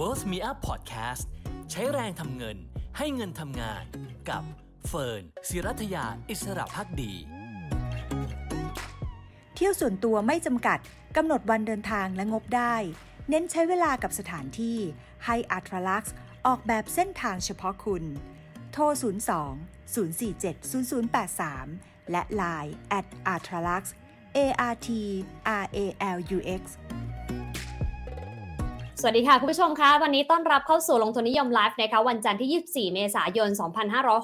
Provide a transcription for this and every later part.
Worth Me Up Podcast ใช้แรงทำเงินให้เงินทำงานกับเฟิร์นศิรัทยาอิสระพักดี เที่ยวส่วนตัวไม่จำกัดกำหนดวันเดินทางและงบได้ เน้นใช้เวลากับสถานที่ให้อัตรลักซ์ออกแบบเส้นทางเฉพาะคุณ โทร 02 047 0083 และ Line at a t r a l u x A R T R A L U X สวัสดีค่ะ คุณผู้ชมคะวันนี้ต้อนรับเข้าสู่ลงทุนนิยมไลฟ์นะคะวันจันทร์ที่ 24 เมษายน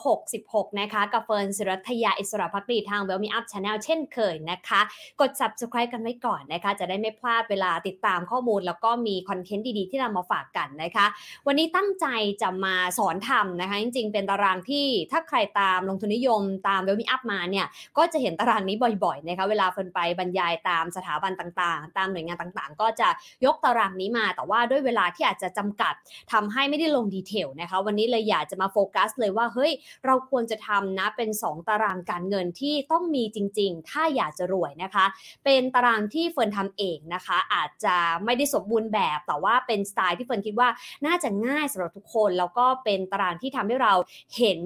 2566 นะคะกับเฟิร์นศิรัถยาอิสรภักดีทาง Wealth Me Up Channel เช่นเคยนะคะ กด subscribe กันไว้ก่อนนะคะ จะได้ไม่พลาดเวลาติดตามข้อมูล แล้วก็มีคอนเทนต์ดีๆ ที่นำมาฝากกันนะคะ วันนี้ตั้งใจจะมาสอนทำนะคะ จริงๆ เป็นตารางที่ถ้าใครตามลงทุนนิยมตาม Wealth Me Up มาเนี่ยก็จะเห็นตารางนี้บ่อยๆนะคะเวลาเฟิร์นไปบรรยายตามสถาบันต่างๆ ตามหน่วยงานต่างๆ ก็จะยกตารางนี้มาแต่ว่าด้วยเวลาที่อาจจะจำกัดทำให้ไม่ได้ลง detail นะคะ วันนี้เลยอยากจะมาโฟกัสเลยว่าเฮ้ยเราควรจะทำนะเป็น 2 ตารางการเงินที่ต้องมีจริง ๆ ถ้าอยากจะรวยนะคะ เป็นตารางที่เฟิร์นทำเองนะคะ อาจจะไม่ได้สมบูรณ์แบบแต่ว่าเป็นสไตล์ที่เฟิร์นคิดว่าน่าจะง่ายสำหรับทุกคน แล้วก็เป็นตารางที่ทำให้เราเห็น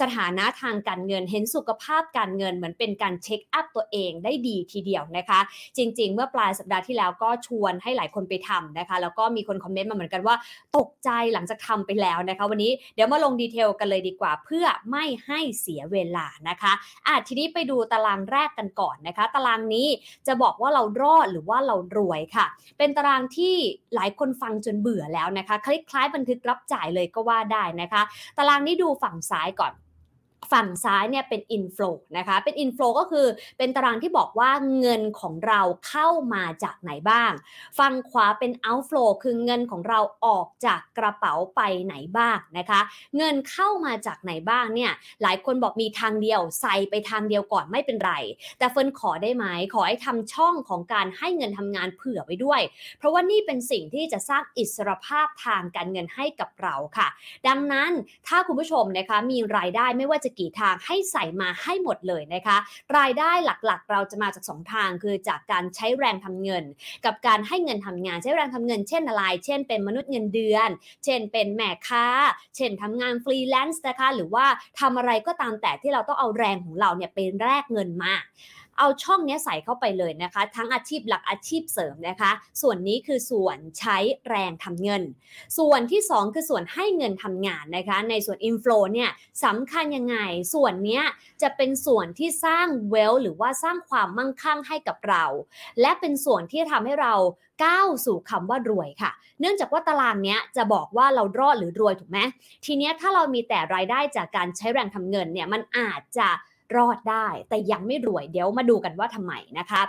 สถานะทางการเงิน เห็นสุขภาพการเงินเหมือนเป็นการเช็คอัพตัวเองได้ดีทีเดียวนะคะ จริง ๆ เมื่อปลายสัปดาห์ที่แล้วก็ชวนให้หลายคนไปทำนะคะ แล้วก็มีคนคอมเมนต์มาเหมือนกันว่า ตกใจหลังจากทำไปแล้วนะคะ วันนี้เดี๋ยวมาลงดีเทลกันเลยดีกว่า เพื่อไม่ให้เสียเวลานะคะอะทีนี้ไปดูตารางแรกกันก่อนนะคะ ตารางนี้จะบอกว่าเรารอดหรือว่าเรารวยค่ะ เป็นตารางที่หลายคนฟังจนเบื่อแล้วนะคะคล้ายๆบันทึกรับจ่ายเลยก็ว่าได้นะคะ ตารางนี้ดูฝั่งซ้ายก่อน ฝั่งซ้ายเนี่ยเป็น inflow นะคะ เป็น inflow ก็คือเป็นตารางที่บอกว่าเงินของเราเข้ามาจากไหนบ้าง ฝั่งขวาเป็น outflow คือเงินของเราออกจากกระเป๋าไปไหนบ้างนะคะ เงินเข้ามาจากไหนบ้างเนี่ย หลายคนบอกมีทางเดียวใส่ไปทางเดียวก่อนไม่เป็นไร แต่เฟิร์นขอได้ไหมขอให้ทำช่องของการให้เงินทำงานเผื่อไว้ด้วย เพราะว่านี่เป็นสิ่งที่จะสร้างอิสรภาพทางการเงินให้กับเราค่ะ ดังนั้นถ้าคุณผู้ชมนะคะมีรายได้ไม่ว่าจะกี่ทางให้ใส่มาให้หมดเลยนะคะ รายได้หลักๆ เราจะมาจาก 2 ทาง คือจากการใช้แรงทำเงิน กับการให้เงินทำงานใช้แรงทำเงินเช่นอะไร เช่นเป็นมนุษย์เงินเดือน เช่นเป็นแม่ค้า เช่นทำงานฟรีแลนซ์นะคะ หรือว่าทำอะไรก็ตามแต่ที่เราต้องเอาแรงของเราเนี่ยเป็นแลกเงินมา เอาช่องนี้ใส่เข้าไปเลยนะคะ ทั้งอาชีพหลักอาชีพเสริมนะคะ ส่วนนี้คือส่วนใช้แรงทำเงิน ส่วนที่ 2 คือส่วนให้เงินทำงานนะคะ ในส่วน inflow เนี่ยสำคัญยังไง ส่วนนี้จะเป็นส่วนที่สร้าง wealth หรือว่าสร้างความมั่งคั่งให้กับเรา และเป็นส่วนที่ทำให้เราก้าวสู่คำว่ารวยค่ะ เนื่องจากว่าตารางเนี้ยจะบอกว่าเรารอดหรือรวยถูกไหมทีเนี้ยถ้าเรามีแต่รายได้จากการใช้แรงทำเงินเนี่ยมันอาจจะ รอดได้ แต่ยังไม่รวยเดี๋ยวมาดูกันว่าทำไมนะคะ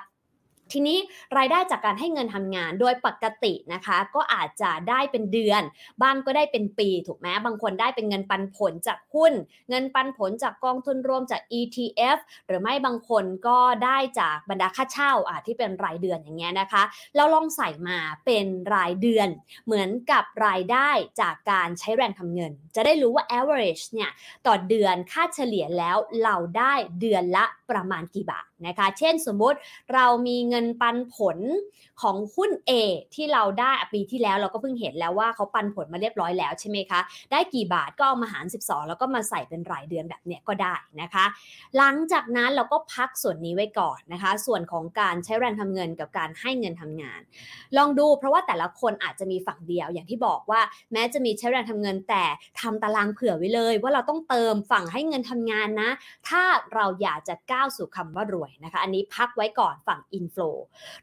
ทีนี้รายได้จากการให้เงินทำงานโดยปกตินะคะ ก็อาจจะได้เป็นเดือนบางก็ได้เป็นปีถูกไหมบางคนได้เป็นเงินปันผลจากหุ้น เงินปันผลจากกองทุนรวมจาก ETF หรือไม่บางคนก็ได้จากบรรดาค่าเช่าอะที่เป็นรายเดือนอย่างเงี้ยนะคะเราลองใส่มาเป็นรายเดือน เหมือนกับรายได้จากการใช้แรงทำเงิน จะได้รู้ว่า average เนี่ยต่อเดือนค่าเฉลี่ยแล้วเราได้เดือนละ ประมาณกี่บาทนะคะ เช่นสมมุติเรามีเงินปันผลของหุ้น A ที่เราได้ปีที่แล้วเราก็เพิ่งเห็นแล้วว่าเขาปันผลมาเรียบร้อยแล้วใช่ไหมคะ ได้กี่บาทก็เอามาหาร 12 แล้วก็มาใส่เป็นรายเดือนแบบเนี้ยก็ได้นะคะ หลังจากนั้นเราก็พักส่วนนี้ไว้ก่อนนะคะ ส่วนของการใช้แรงทำเงินกับการให้เงินทำงาน ลองดูเพราะว่าแต่ละคนอาจจะมีฝั่งเดียวอย่างที่บอกว่าแม้จะมีใช้แรงทำเงินแต่ทำตารางเผื่อไว้เลย ว่าเราต้องเติมฝั่งให้เงินทำงานนะ ถ้าเราอยากจะก้าวสู่คำว่ารวยนะคะ อันนี้พักไว้ก่อนฝั่ง inflow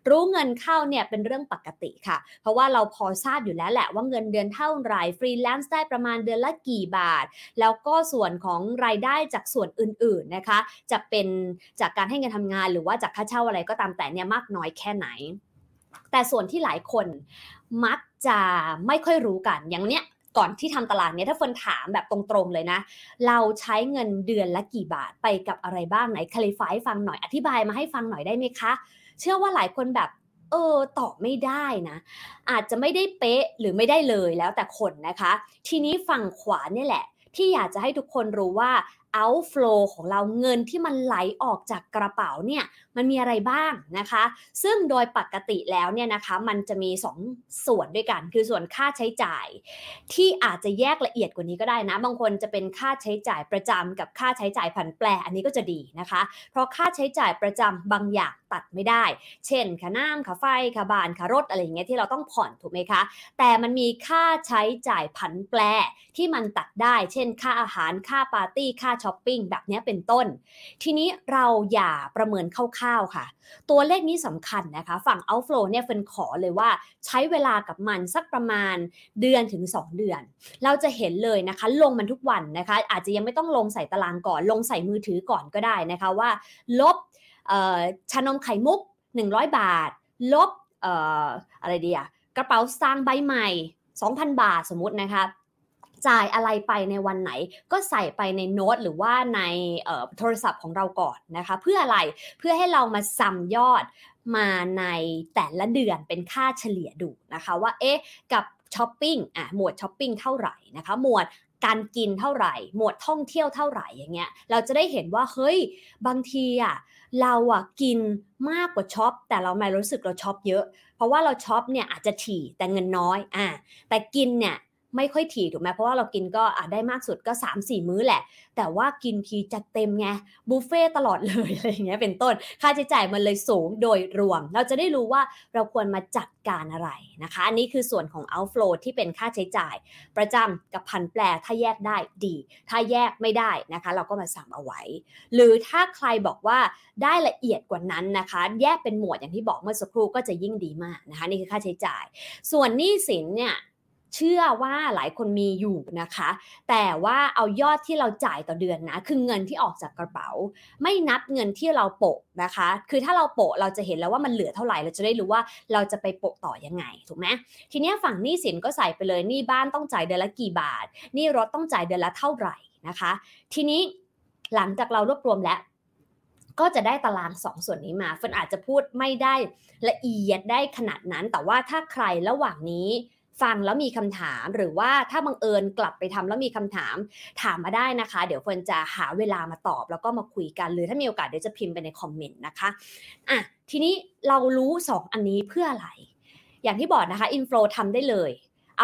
หรือเงินเข้าเนี่ยเป็นเรื่องปกติค่ะ เพราะว่าเราพอทราบอยู่แล้วแหละว่าเงินเดือนเท่าไหร่ฟรีแลนซ์ได้ประมาณเดือนละกี่บาท แล้วก็ส่วนของรายได้จากส่วนอื่นๆนะคะ จะเป็นจากการให้เงินทำงานหรือว่าจากค่าเช่าอะไรก็ตามแต่เนี่ยมากน้อยแค่ไหน แต่ส่วนที่หลายคนมักจะไม่ค่อยรู้กันอย่างเนี้ย ก่อนที่ทำตลาดเนี้ยถ้าเฟิร์นถามแบบตรงๆเลยนะ เราใช้เงินเดือนละกี่บาทไปกับอะไรบ้างไหนคลิฟายฟังหน่อยอธิบายมาให้ฟังหน่อยได้ไหมคะ เชื่อว่าหลายคนแบบเออตอบไม่ได้นะ อาจจะไม่ได้เป๊ะหรือไม่ได้เลยแล้วแต่คนนะคะ ทีนี้ฝั่งขวาเนี่ยแหละ ที่อยากจะให้ทุกคนรู้ว่า outflow ของเราเงินที่มันไหลออกจากกระเป๋าเนี่ย มันมีอะไรบ้างนะคะ ซึ่งโดยปกติแล้วเนี่ยนะคะมันจะมี 2 ส่วนด้วยกัน คือส่วนค่าใช้จ่าย ที่อาจจะแยกละเอียดกว่านี้ก็ได้นะ บางคนจะเป็นค่าใช้จ่ายประจำกับค่าใช้จ่ายผันแปรอันนี้ก็จะดีนะคะ เพราะค่าใช้จ่ายประจำบางอย่างตัดไม่ได้ เช่นค่าน้ำค่าไฟค่าบ้านค่ารถอะไรอย่างเงี้ยที่เราต้องผ่อนถูกไหมคะ แต่มันมีค่าใช้จ่ายผันแปรที่มันตัดได้ เช่น ค่าอาหาร ค่าปาร์ตี้ ค่าช้อปปิ้งแบบนี้เป็นต้น ทีนี้เราอย่าประเมินคร่าวๆค่ะ ตัวเลขนี้สำคัญนะคะ ฝั่ง outflow เนี่ยเฟินขอเลยว่าใช้เวลากับมันสักประมาณเดือนถึง 2 เดือน เราจะเห็นเลยนะคะ ลงมันทุกวันนะคะ อาจจะยังไม่ต้องลงใส่ตารางก่อน ลงใส่มือถือก่อนก็ได้นะคะว่า ลบชานมไข่มุก 100 บาท ลบอะไรดีอะกระเป๋าสตางค์ใบใหม่ 2,000 บาทสมมตินะคะ จ่ายอะไรไปในวันไหน ก็ใส่ไปในโน้ตหรือว่าในโทรศัพท์ของเราก่อนนะคะ เพื่ออะไรเพื่อให้เรามา sum ยอดมาในแต่ละเดือนเป็นค่าเฉลี่ยดูนะคะว่าเอ๊ะกับช้อปปิ้งอะหมวดช้อปปิ้งเท่าไหร่นะคะ หมวดการกินเท่าไหร่ หมวดท่องเที่ยวเท่าไหร่อย่างเงี้ย เราจะได้เห็นว่าเฮ้ยบางทีอะเราอะกินมากกว่าช็อป แต่เราไม่รู้สึกเราช็อปเยอะ เพราะว่าเราช็อปเนี่ยอาจจะถี่แต่เงินน้อยอะแต่กินเนี่ย ไม่ค่อยถี่ถูกไหมเพราะว่าเรากินก็อาจได้มากสุดก็ 3 4 มื้อแหละ แต่ว่ากินทีจัดเต็มไงบุฟเฟ่ตลอดเลยอะไรอย่างเงี้ยเป็นต้น ค่าใช้จ่ายมันเลยสูงโดยรวม เราจะได้รู้ว่าเราควรมาจัดการอะไรนะคะ อันนี้คือส่วนของ outflow ที่เป็นค่าใช้จ่าย ประจำกับพันแปลถ้าแยกได้ดี ถ้าแยกไม่ได้นะคะ เราก็มาสั่งเอาไว้ หรือถ้าใครบอกว่าได้ละเอียดกว่านั้นนะคะ แยกเป็นหมวดอย่างที่บอกเมื่อสักครู่ก็จะยิ่งดีมากนะคะนี่คือค่าใช้จ่าย ส่วนหนี้สินเนี่ย เชื่อว่าหลายคนมีอยู่นะคะ แต่ว่าเอายอดที่เราจ่ายต่อเดือนนะ คือเงินที่ออกจากกระเป๋า ไม่นับเงินที่เราโปะนะคะ คือถ้าเราโปะเราจะเห็นแล้วว่ามันเหลือเท่าไหร่ เราจะได้รู้ว่าเราจะไปโปะต่อยังไง ถูกไหมทีนี้ฝั่งหนี้สินก็ใส่ไปเลยหนี้บ้านต้องจ่ายเดือนละกี่บาทหนี้รถต้องจ่ายเดือนละเท่าไหร่นะคะ ทีนี้หลังจากเรารวบรวมแล้วก็จะได้ตารางสองส่วนนี้มาเฟินอาจจะพูดไม่ได้ละเอียดได้ขนาดนั้น แต่ว่าถ้าใครระหว่างนี้ ฟังแล้วมีคำถาม หรือว่าถ้าบังเอิญกลับไปทำแล้วมีคำถาม ถามมาได้นะคะ เดี๋ยวเฟิร์นจะหาเวลามาตอบ แล้วก็มาคุยกันหรือถ้ามีโอกาสเดี๋ยวจะพิมพ์ไปในคอมเมนต์นะคะอะทีนี้เรารู้ 2 อันนี้เพื่ออะไร อย่างที่บอกนะคะ inflow ทำได้เลย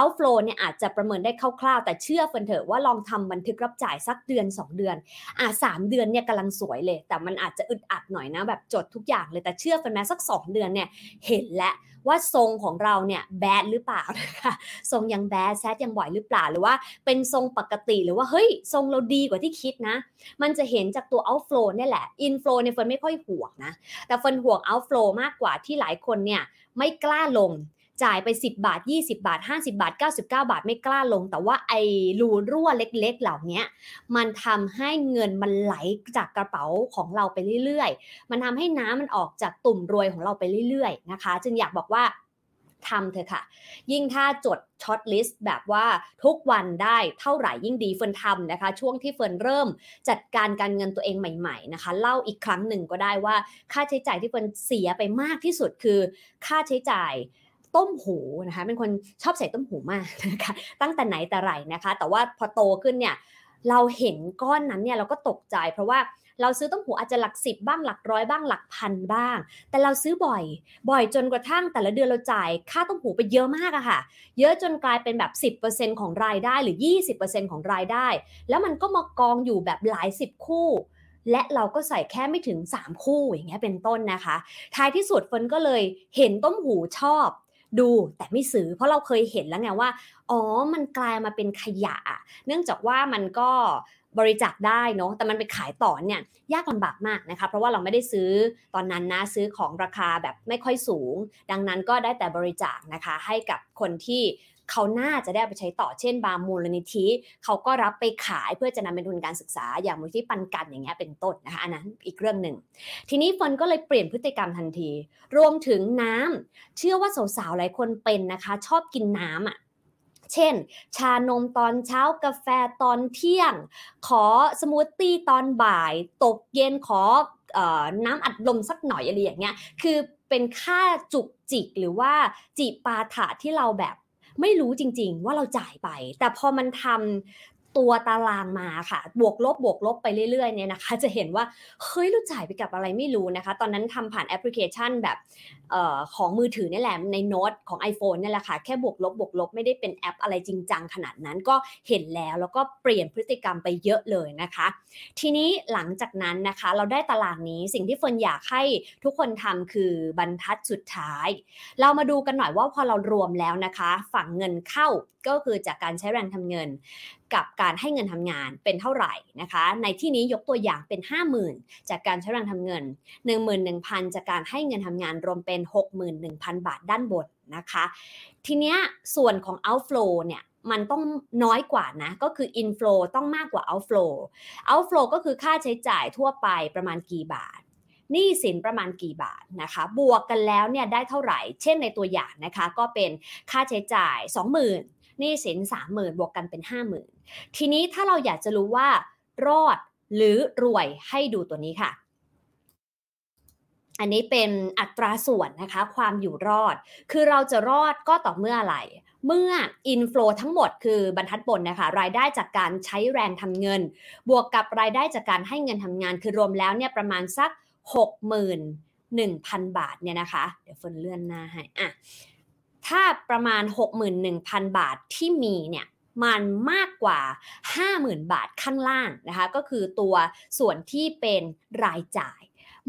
outflow เนี่ยอาจจะประเมินได้คร่าวๆ แต่เชื่อเฟิร์นเถอะว่าลองทำบันทึกรับจ่ายสักเดือน 2 เดือน อ่า 2 เดือนเนี่ยกำลังสวยเลย แต่มันอาจจะอึดอัดหน่อยนะแบบจดทุกอย่างเลยแต่เชื่อเฟิร์นแม้สัก 2 เดือนเนี่ยเห็นแล้ว ว่าทรงของเราเนี่ยแบดหรือเปล่านะคะทรงยังแบดแซดยังบ่อยหรือเปล่าหรือว่าเป็นทรงปกติหรือว่าเฮ้ยทรงเราดีกว่าที่คิดนะ มันจะเห็นจากตัว outflow นี่แหละ inflow เนี่ยเฟินไม่ค่อยห่วงนะแต่เฟินห่วง outflow มากกว่าที่หลายคนเนี่ยไม่กล้าลง จ่ายไป 10 บาท 20 บาท 50 บาท 99 บาทไม่กล้าลง แต่ว่าไอ้รูรั่วเล็กๆ เหล่านี้มันทำให้เงินมันไหลจากกระเป๋าของเราไปเรื่อยๆ มันทำให้น้ำมันออกจากตุ่มรวยของเราไปเรื่อยๆ นะคะ จึงอยากบอกว่าทำเถอะค่ะ ยิ่งถ้าจด shortlist แบบว่าทุกวันได้เท่าไหร่ยิ่งดีเฟิร์นทำนะคะ ช่วงที่เฟิร์นเริ่มจัดการการเงินตัวเองใหม่ๆนะคะ เล่าอีกครั้งหนึ่งก็ได้ว่าค่าใช้จ่ายที่เฟิร์นเสียไปมากที่สุดคือ ค่าใช้จ่าย ตุ้มหูนะคะเป็นคนชอบใส่ตุ้มหูมากนะคะตั้งแต่ไหนแต่ไรนะคะ แต่ว่าพอโตขึ้นเนี่ยเราเห็นก้อนนั้นเนี่ยเราก็ตกใจ เพราะว่าเราซื้อต้มหูอาจจะหลักสิบบ้างหลักร้อยบ้างหลักพันบ้าง แต่เราซื้อบ่อย บ่อยจนกระทั่งแต่ละเดือนเราจ่ายค่าต้มหูไปเยอะมากอะค่ะ เยอะจนกลายเป็นแบบ 10%ของรายได้หรือ 20%ของรายได้ แล้วมันก็มากองอยู่แบบหลายสิบคู่และเราก็ใส่แค่ไม่ถึง 3 คู่อย่างเงี้ยเป็นต้นนะคะ ท้ายที่สุดเฟินก็เลยเห็นต้มหูชอบ ดูแต่ไม่ซื้อ เพราะเราเคยเห็นแล้วไงว่า อ๋อ มันกลายมาเป็นขยะ เนื่องจากว่ามันก็บริจาคได้เนาะ แต่มันไปขายต่อเนี่ยยากลำบากมากนะคะ เพราะว่าเราไม่ได้ซื้อตอนนั้นนะซื้อของราคาแบบไม่ค่อยสูง ดังนั้นก็ได้แต่บริจาคนะคะให้กับคนที่ เขาน่าจะได้ไปใช้ต่อเช่น บางมูลนิธิ เขาก็รับไปขายเพื่อจะนำเป็นทุนการศึกษาอย่างมูลนิธิปันกันอย่างเงี้ยเป็นต้นนะคะอันนั้นอีกเรื่องหนึ่ง ทีนี้ฟนก็เลยเปลี่ยนพฤติกรรมทันที รวมถึงน้ำเชื่อว่าสาวๆหลายคนเป็นนะคะ ชอบกินน้ำอะเช่น ชานมตอนเช้ากาแฟตอนเที่ยง ขอสมูทตี้ตอนบ่าย ตกเย็นขอน้ำอัดลมสักหน่อยอะไรอย่างเงี้ย คือเป็นค่าจุกจิกหรือว่าจิปาถะที่เราแบบ ไม่รู้จริง ๆ ว่าเราจ่ายไป แต่พอมันทำ ตัวตารางมาค่ะ บวกลบบวกลบไปเรื่อยๆเนี่ยนะคะ จะเห็นว่าเฮ้ยเราจ่ายไปกับอะไรไม่รู้นะคะ ตอนนั้นทำผ่านแอปพลิเคชันแบบออของมือถือนี่แหละในโน้ตของ iPhone นี่แหละค่ะ แค่บวกลบบวกลบไม่ได้เป็นแอปอะไรจริงจังขนาดนั้นก็เห็นแล้วแล้วก็เปลี่ยนพฤติกรรมไปเยอะเลยนะคะ ทีนี้หลังจากนั้นนะคะเราได้ตารางนี้สิ่งที่เฟิร์นอยากให้ทุกคนทำคือบรรทัดสุดท้าย เรามาดูกันหน่อยว่าพอเรารวมแล้วนะคะ ฝั่งเงินเข้าก็คือจากการใช้แรงทำเงิน กับการให้เงินทำงานเป็นเท่าไหร่นะคะ ในที่นี้ยกตัวอย่างเป็น 50,000 จากการใช้แรงทำเงิน 11,000 จากการให้เงินทำงานรวมเป็น 61,000 บาทด้านบนนะคะ ทีเนี้ยส่วนของ outflow เนี่ยมันต้องน้อยกว่านะ ก็คือ inflow ต้องมากกว่า outflow outflow ก็คือค่าใช้จ่ายทั่วไปประมาณกี่บาทหนี้สินประมาณกี่บาทนะคะ บวกกันแล้วเนี่ยได้เท่าไหร่ เช่นในตัวอย่างนะคะ ก็เป็นค่าใช้จ่าย 20,000 หนี้สิน30,000บวกกันเป็น50,000ทีนี้ถ้าเราอยากจะรู้ว่ารอดหรือรวยให้ดูตัวนี้ค่ะ อันนี้เป็นอัตราส่วนนะคะ ความอยู่รอด คือเราจะรอดก็ต่อเมื่ออะไรเมื่ออินฟลูทั้งหมดคือบรรทัดบนนะคะรายได้จากการใช้แรงทำเงิน บวกกับรายได้จากการให้เงินทำงาน คือรวมแล้วเนี่ยประมาณสัก 61,000 บาทเนี่ยนะคะ เดี๋ยวเฟินเลื่อนหน้าให้อะ ถ้าประมาณ 61,000 บาทที่มีเนี่ยมันมากกว่า 50,000 บาทข้างล่างนะคะก็คือตัวส่วนที่เป็นรายจ่าย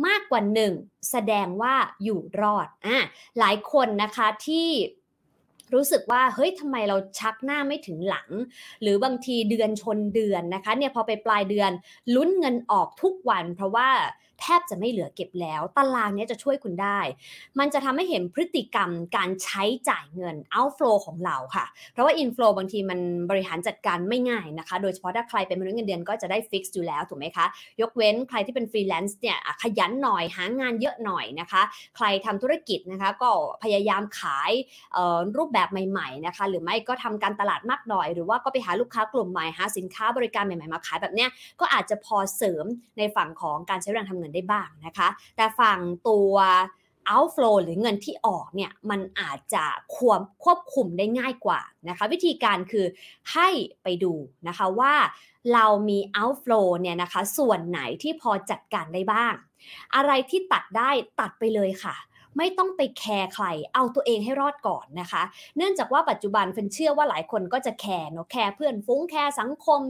มากกว่า 1 แสดงว่าอยู่รอดอะหลายคนนะคะที่รู้สึกว่าเฮ้ยทำไมเราชักหน้าไม่ถึงหลัง หรือบางทีเดือนชนเดือนนะคะเนี่ยพอไปปลายเดือนลุ้นเงินออกทุกวัน เพราะว่า แทบจะไม่เหลือเก็บแล้ว ตารางนี้จะช่วยคุณได้ มันจะทำให้เห็นพฤติกรรมการใช้จ่ายเงิน outflow ของเราค่ะ เพราะว่า inflow บางทีมันบริหารจัดการไม่ง่ายนะคะ โดยเฉพาะถ้าใครเป็นมนุษย์เงินเดือนก็จะได้ fix อยู่แล้วถูกไหมคะ ยกเว้นใครที่เป็นฟรีแลนซ์เนี่ยขยันหน่อยหางานเยอะหน่อยนะคะ ใครทำธุรกิจนะคะก็พยายามขายรูปแบบใหม่ๆนะคะหรือไม่ก็ทำการตลาดมากหน่อย หรือว่าก็ไปหาลูกค้ากลุ่มใหม่หาสินค้าบริการใหม่ๆมาขายแบบเนี้ยก็อาจจะพอเสริมในฝั่งของการใช้แรงทำเงินได้บ้างนะคะ แต่ฝั่งตัว outflow หรือเงินที่ออกเนี่ยมันอาจจะควบควบคุมได้ง่ายกว่านะคะ วิธีการคือให้ไปดูนะคะว่าเรามี outflow เนี่ยนะคะ ส่วนไหนที่พอจัดการได้บ้าง อะไรที่ตัดได้ตัดไปเลยค่ะ ไม่ต้องไปแคร์ใคร เอาตัวเองให้รอดก่อนนะคะ เนื่องจากว่าปัจจุบันเฟิร์นเชื่อว่าหลายคนก็จะแคร์เนาะแคร์เพื่อนฝูงแคร์สังคม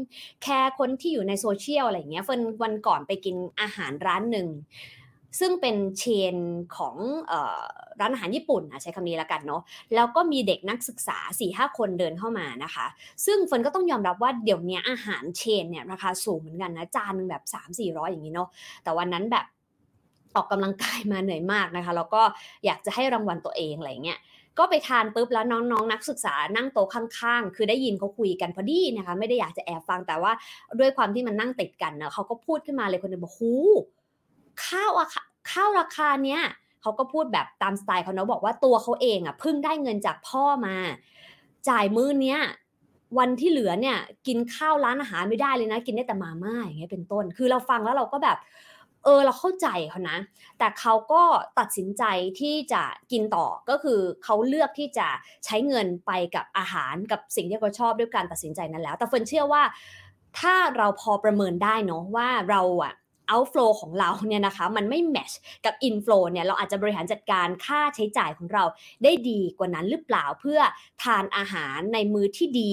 แคร์คนที่อยู่ในโซเชียลอะไรเงี้ยเฟนวันก่อนไปกินอาหารร้านหนึ่งซึ่งเป็นเชนของอร้านอาหารญี่ปุ่นใช้คำนี้แล้วกันเนาะแล้วก็มีเด็กนักศึกษา4ี่ห้าคนเดินเข้ามานะคะ ซึ่งเฟินก็ต้องยอมรับว่าเดี๋ยวนี้อาหารเชนเนี่ยราคาสูงเหมือนกันนะจานนึงแบบ 3 4 0 0 อย่างนี้เนาะแต่วันนั้นแบบ ออกกำลังกายมาเหนื่อยมากนะคะ แล้วก็อยากจะให้รางวัลตัวเองอะไรเงี้ยก็ไปทานปุ๊บแล้วน้องๆนนักศึกษานั่งโต๊ะข้างๆ คือได้ยินเขาคุยกันพอดีนะคะ ไม่ได้อยากจะแอบฟังแต่ว่าด้วยความที่มันนั่งติดกันเนาะเขาก็พูดขึ้นมาเลยคนนึงบอกหูข้าวอะข้าวราคาเนี้ยเขาก็พูดแบบตามสไตล์เขาเนาะบอกว่าตัวเขาเองอะเพิ่งได้เงินจากพ่อมา จ่ายมื้อเนี้ยวันที่เหลือเนี่ย กินข้าวร้านอาหารไม่ได้เลยนะ กินได้แต่มาม่าอย่างเงี้ยเป็นต้น คือเราฟังแล้วเราก็แบบ เออเราเข้าใจเขานะ แต่เขาก็ตัดสินใจที่จะกินต่อก็คือเขาเลือกที่จะใช้เงินไปกับอาหารกับสิ่งที่เขาชอบด้วยการตัดสินใจนั้นแล้ว แต่เฟิร์นเชื่อว่า ถ้าเราพอประเมินได้เนาะว่าเราอะ outflow ของเราเนี่ยนะคะมันไม่ match กับ inflow เนี่ยเราอาจจะบริหารจัดการค่าใช้จ่ายของเราได้ดีกว่านั้นหรือเปล่าเพื่อทานอาหารในมือที่ดี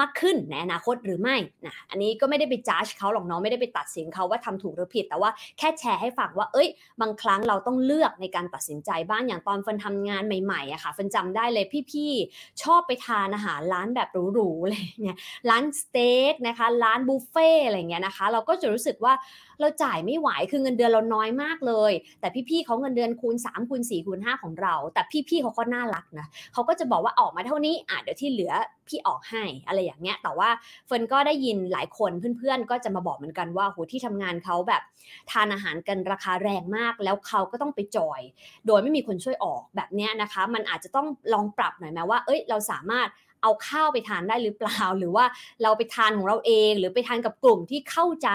มากขึ้นในอนาคตหรือไม่นะอันนี้ก็ไม่ได้ไปจ้าชเขาหรอกเนาะไม่ได้ไปตัดสินเขาว่าทำถูกหรือผิด แต่ว่าแค่แชร์ให้ฟังว่า เอ้ย บางครั้งเราต้องเลือกในการตัดสินใจบ้างอย่างตอนฟันทำงานใหม่ๆอะค่ะฟันจำได้เลยพี่ๆชอบไปทานอาหารร้านแบบหรูๆเลยเนี่ยร้านสเต็กนะคะร้านบุฟเฟ่อะไรเงี้ยนะคะ เราก็จะรู้สึกว่าเราจ่ายไม่ไหวคือเงินเดือนเราน้อยมากเลย แต่พี่ๆเขาเงินเดือนคูณ3คูณ4คูณ5ของเรา แต่พี่ๆเขาก็น่ารักนะเขาก็จะบอกว่าออกมาเท่านี้อะเดี๋ยวที่เหลือพี่ออกให้อะไรอย่างเงี้ย แต่ว่าเฟิร์นก็ได้ยินหลายคนเพื่อนๆ ก็จะมาบอกเหมือนกันว่าโหที่ทำงานเขาแบบทานอาหารกันราคาแรงมาก แล้วเขาก็ต้องไปจอย โดยไม่มีคนช่วยออกแบบเนี้ยนะคะ มันอาจจะต้องลองปรับหน่อยไหมว่า เอ้ยเราสามารถเอาข้าวไปทานได้หรือเปล่า หรือว่าเราไปทานของเราเอง หรือไปทานกับกลุ่มที่เข้าใจ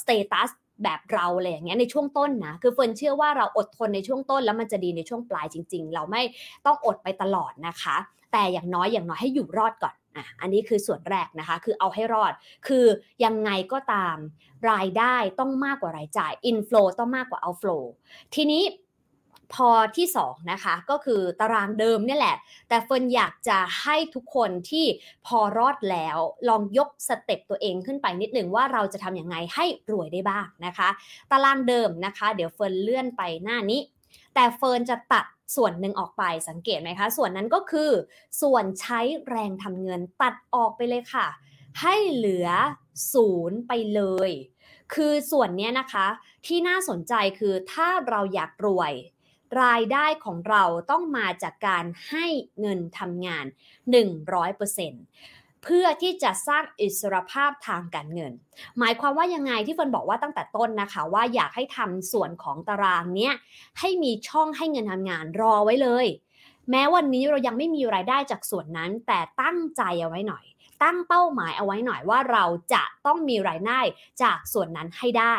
status แบบเราอะไรอย่างเงี้ยในช่วงต้นนะคือเฟิร์นเชื่อว่าเราอดทนในช่วงต้น แล้วมันจะดีในช่วงปลายจริง ๆ เราไม่ต้องอดไปตลอดนะคะ แต่อย่างน้อยอย่างน้อยให้อยู่รอดก่อน อะอันนี้คือส่วนแรกนะคะ คือเอาให้รอด คือยังไงก็ตามรายได้ต้องมากกว่ารายจ่าย inflow ต้องมากกว่า outflow ทีนี้พอที่2นะคะก็คือตารางเดิมนี่แหละ แต่เฟิร์นอยากจะให้ทุกคนที่พอรอดแล้ว ลองยก step ตัวเองขึ้นไปนิดหนึ่งว่าเราจะทำยังไงให้รวยได้บ้างนะคะ ตารางเดิมนะคะ เดี๋ยวเฟิร์นเลื่อนไปหน้านี้ แต่เฟิร์นจะตัดส่วนหนึ่งออกไปสังเกตไหมคะ ส่วนนั้นก็คือ ส่วนใช้แรงทำเงินตัดออกไปเลยค่ะ ให้เหลือศูนย์ไปเลย คือส่วนนี้นะคะ ที่น่าสนใจคือถ้าเราอยากรวย รายได้ของเราต้องมาจากการให้เงินทำงาน 100%เเพื่อที่จะสร้างอิสรภาพทางการเงิน หมายความว่ายังไงที่เฟิร์นบอกว่าตั้งแต่ต้นนะคะ ว่าอยากให้ทำส่วนของตารางเนี้ยให้มีช่องให้เงินทำงานรอไว้เลย แม้วันนี้เรายังไม่มีรายได้จากส่วนนั้น แต่ตั้งใจเอาไว้หน่อย ตั้งเป้าหมายเอาไว้หน่อยว่าเราจะต้องมีรายได้จากส่วนนั้นให้ได้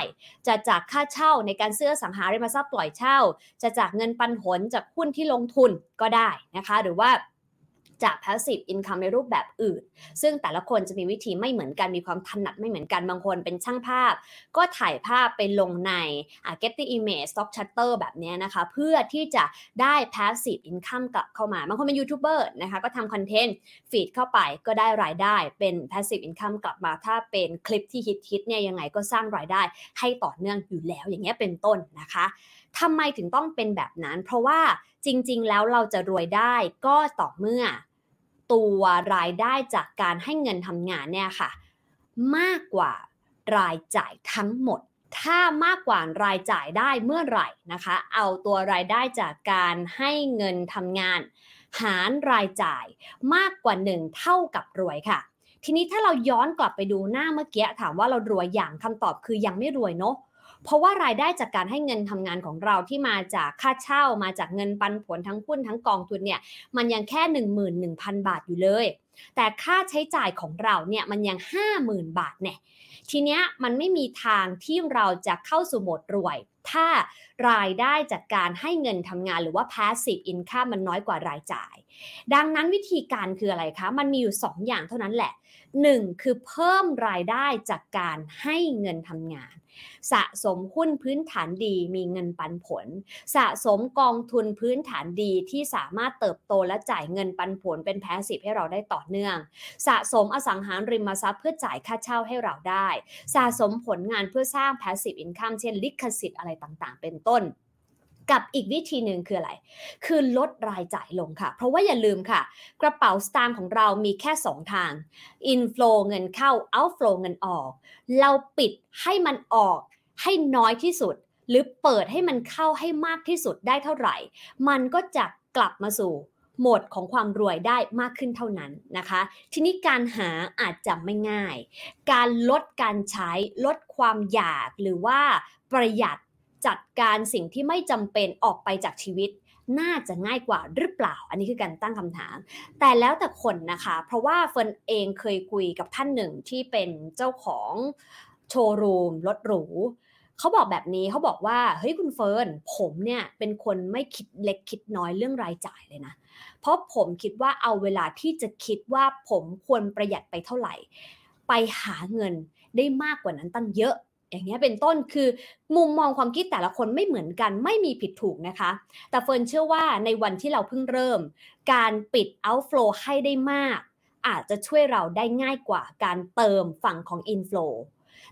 จะจากค่าเช่าในการซื้อสังหาริมทรัพย์ปล่อยเช่า จะจากเงินปันผลจากหุ้นที่ลงทุนก็ได้นะคะ หรือว่า จาก passive income ในรูปแบบอื่น ซึ่งแต่ละคนจะมีวิธีไม่เหมือนกันมีความถนัดไม่เหมือนกันบางคนเป็นช่างภาพ ก็ถ่ายภาพไปลงใน get the image stock shutter แบบนี้นะคะ เพื่อที่จะได้ passive income กลับเข้ามา บางคนเป็นยูทูบเบอร์นะคะ ก็ทำคอนเทนต์ฟีดเข้าไปก็ได้รายได้เป็น passive income กลับมาถ้าเป็นคลิปที่ฮิตๆเนี่ยยังไงก็สร้างรายได้ให้ต่อเนื่องอยู่แล้วอย่างเงี้ยเป็นต้นนะคะทำไมถึงต้องเป็นแบบนั้น เพราะว่าจริง ๆ แล้วเราจะรวยได้ก็ต่อเมื่อ ตัวรายได้จากการให้เงินทำงานเนี่ยค่ะ มากกว่ารายจ่ายทั้งหมด ถ้ามากกว่ารายจ่ายได้เมื่อไหร่นะคะ เอาตัวรายได้จากการให้เงินทำงาน หารรายจ่ายมากกว่า 1 เท่ากับรวยค่ะ ทีนี้ถ้าเราย้อนกลับไปดูหน้าเมื่อกี้ถามว่าเรารวยอย่างคำตอบคือยังไม่รวยเนาะ เพราะว่ารายได้จากการให้เงินทำงานของเราที่มาจากค่าเช่ามาจากเงินปันผลทั้งหุ้นทั้งกองทุนเนี่ยมันยังแค่ 11,000 บาทอยู่เลย แต่ค่าใช้จ่ายของเราเนี่ยมันยัง 50,000 บาทเนี่ยทีเนี้ยมันไม่มีทางที่เราจะเข้าสู่โหมดรวย ถ้ารายได้จากการให้เงินทำงานหรือว่า passive income มันน้อยกว่ารายจ่าย ดังนั้นวิธีการคืออะไรคะ มันมีอยู่ 2 อย่างเท่านั้นแหละ 1. คือเพิ่มรายได้จากการให้เงินทำงาน สะสมหุ้นพื้นฐานดีมีเงินปันผล สะสมกองทุนพื้นฐานดีที่สามารถเติบโตและจ่ายเงินปันผลเป็นแพสซีฟให้เราได้ต่อเนื่อง สะสมอสังหาริมทรัพย์เพื่อจ่ายค่าเช่าให้เราได้ สะสมผลงานเพื่อสร้างแพสซีฟอินคัมเช่นลิขสิทธิ์อะไรต่างๆ เป็นต้น กับอีกวิธีหนึ่งคืออะไร คือลดรายจ่ายลงค่ะ เพราะว่าอย่าลืมค่ะ กระเป๋าสตางค์ของเรามีแค่ 2 ทาง inflow เงินเข้า outflow เงินออก เราปิดให้มันออกให้น้อยที่สุด หรือเปิดให้มันเข้าให้มากที่สุดได้เท่าไหร่ มันก็จะกลับมาสู่โหมดของความรวยได้มากขึ้นเท่านั้นนะคะ ทีนี้การหาอาจจะไม่ง่าย การลดการใช้ลดความอยากหรือว่าประหยัด จัดการสิ่งที่ไม่จำเป็นออกไปจากชีวิต น่าจะง่ายกว่าหรือเปล่า อันนี้คือการตั้งคำถาม แต่แล้วแต่คนนะคะ เพราะว่าเฟิร์นเองเคยคุยกับท่านหนึ่งที่เป็นเจ้าของโชว์รูมรถหรูเขาบอกแบบนี้เขาบอกว่าเฮ้ยคุณเฟิร์นผมเนี่ยเป็นคนไม่คิดเล็กคิดน้อยเรื่องรายจ่ายเลยนะ เพราะผมคิดว่าเอาเวลาที่จะคิดว่าผมควรประหยัดไปเท่าไหร่ ไปหาเงินได้มากกว่านั้นตั้งเยอะ อย่างเงี้ยเป็นต้นคือมุมมองความคิดแต่ละคนไม่เหมือนกันไม่มีผิดถูกนะคะ แต่เฟิร์นเชื่อว่าในวันที่เราเพิ่งเริ่ม การปิด outflow ให้ได้มาก อาจจะช่วยเราได้ง่ายกว่าการเติมฝั่งของ inflow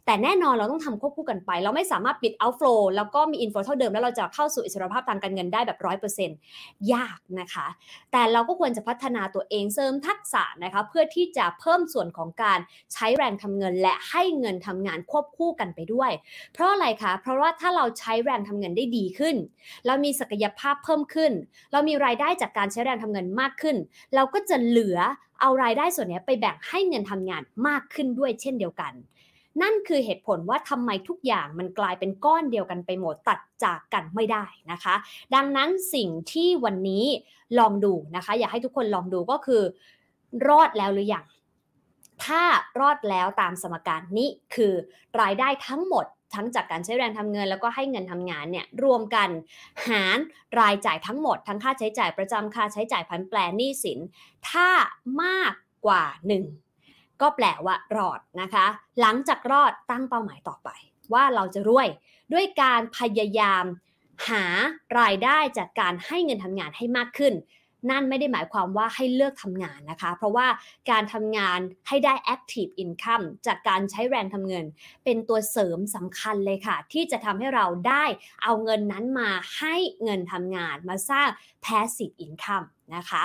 แต่แน่นอนเราต้องทำควบคู่กันไป เราไม่สามารถปิด outflow แล้วก็มี inflow เท่าเดิม แล้วเราจะเข้าสู่อิสรภาพทางการเงินได้แบบร้อยเปอร์เซ็นต์ยากนะคะ แต่เราก็ควรจะพัฒนาตัวเองเสริมทักษะนะคะเพื่อที่จะเพิ่มส่วนของการใช้แรงทำเงิน และให้เงินทำงานควบคู่กันไปด้วย เพราะอะไรคะเพราะว่าถ้าเราใช้แรงทำเงินได้ดีขึ้น เรามีศักยภาพเพิ่มขึ้น เรามีรายได้จากการใช้แรงทำเงินมากขึ้น เราก็จะเหลือเอารายได้ส่วนนี้ไปแบ่งให้เงินทำงานมากขึ้นด้วยเช่นเดียวกัน นั่นคือเหตุผลว่าทำไมทุกอย่างมันกลายเป็นก้อนเดียวกันไปหมดตัดจากกันไม่ได้นะคะ ดังนั้นสิ่งที่วันนี้ลองดูนะคะ อยากให้ทุกคนลองดูก็คือ รอดแล้วหรือยังถ้ารอดแล้วตามสมการนี้คือรายได้ทั้งหมดทั้งจากการใช้แรงทำเงินแล้วก็ให้เงินทำงานเนี่ยรวมกันหารรายจ่ายทั้งหมด ทั้งค่าใช้จ่ายประจำค่าใช้จ่ายพันแปรหนี้สิน ถ้ามากกว่า 1 ก็แปลว่ารอดนะคะ หลังจากรอดตั้งเป้าหมายต่อไป ว่าเราจะรวยด้วยการพยายามหารายได้จากการให้เงินทำงานให้มากขึ้น นั่นไม่ได้หมายความว่าให้เลิกทำงานนะคะ เพราะว่าการทำงานให้ได้ active income จากการใช้แรงทำเงิน เป็นตัวเสริมสำคัญเลยค่ะ ที่จะทำให้เราได้เอาเงินนั้นมาให้เงินทำงานมาสร้าง passive income นะคะ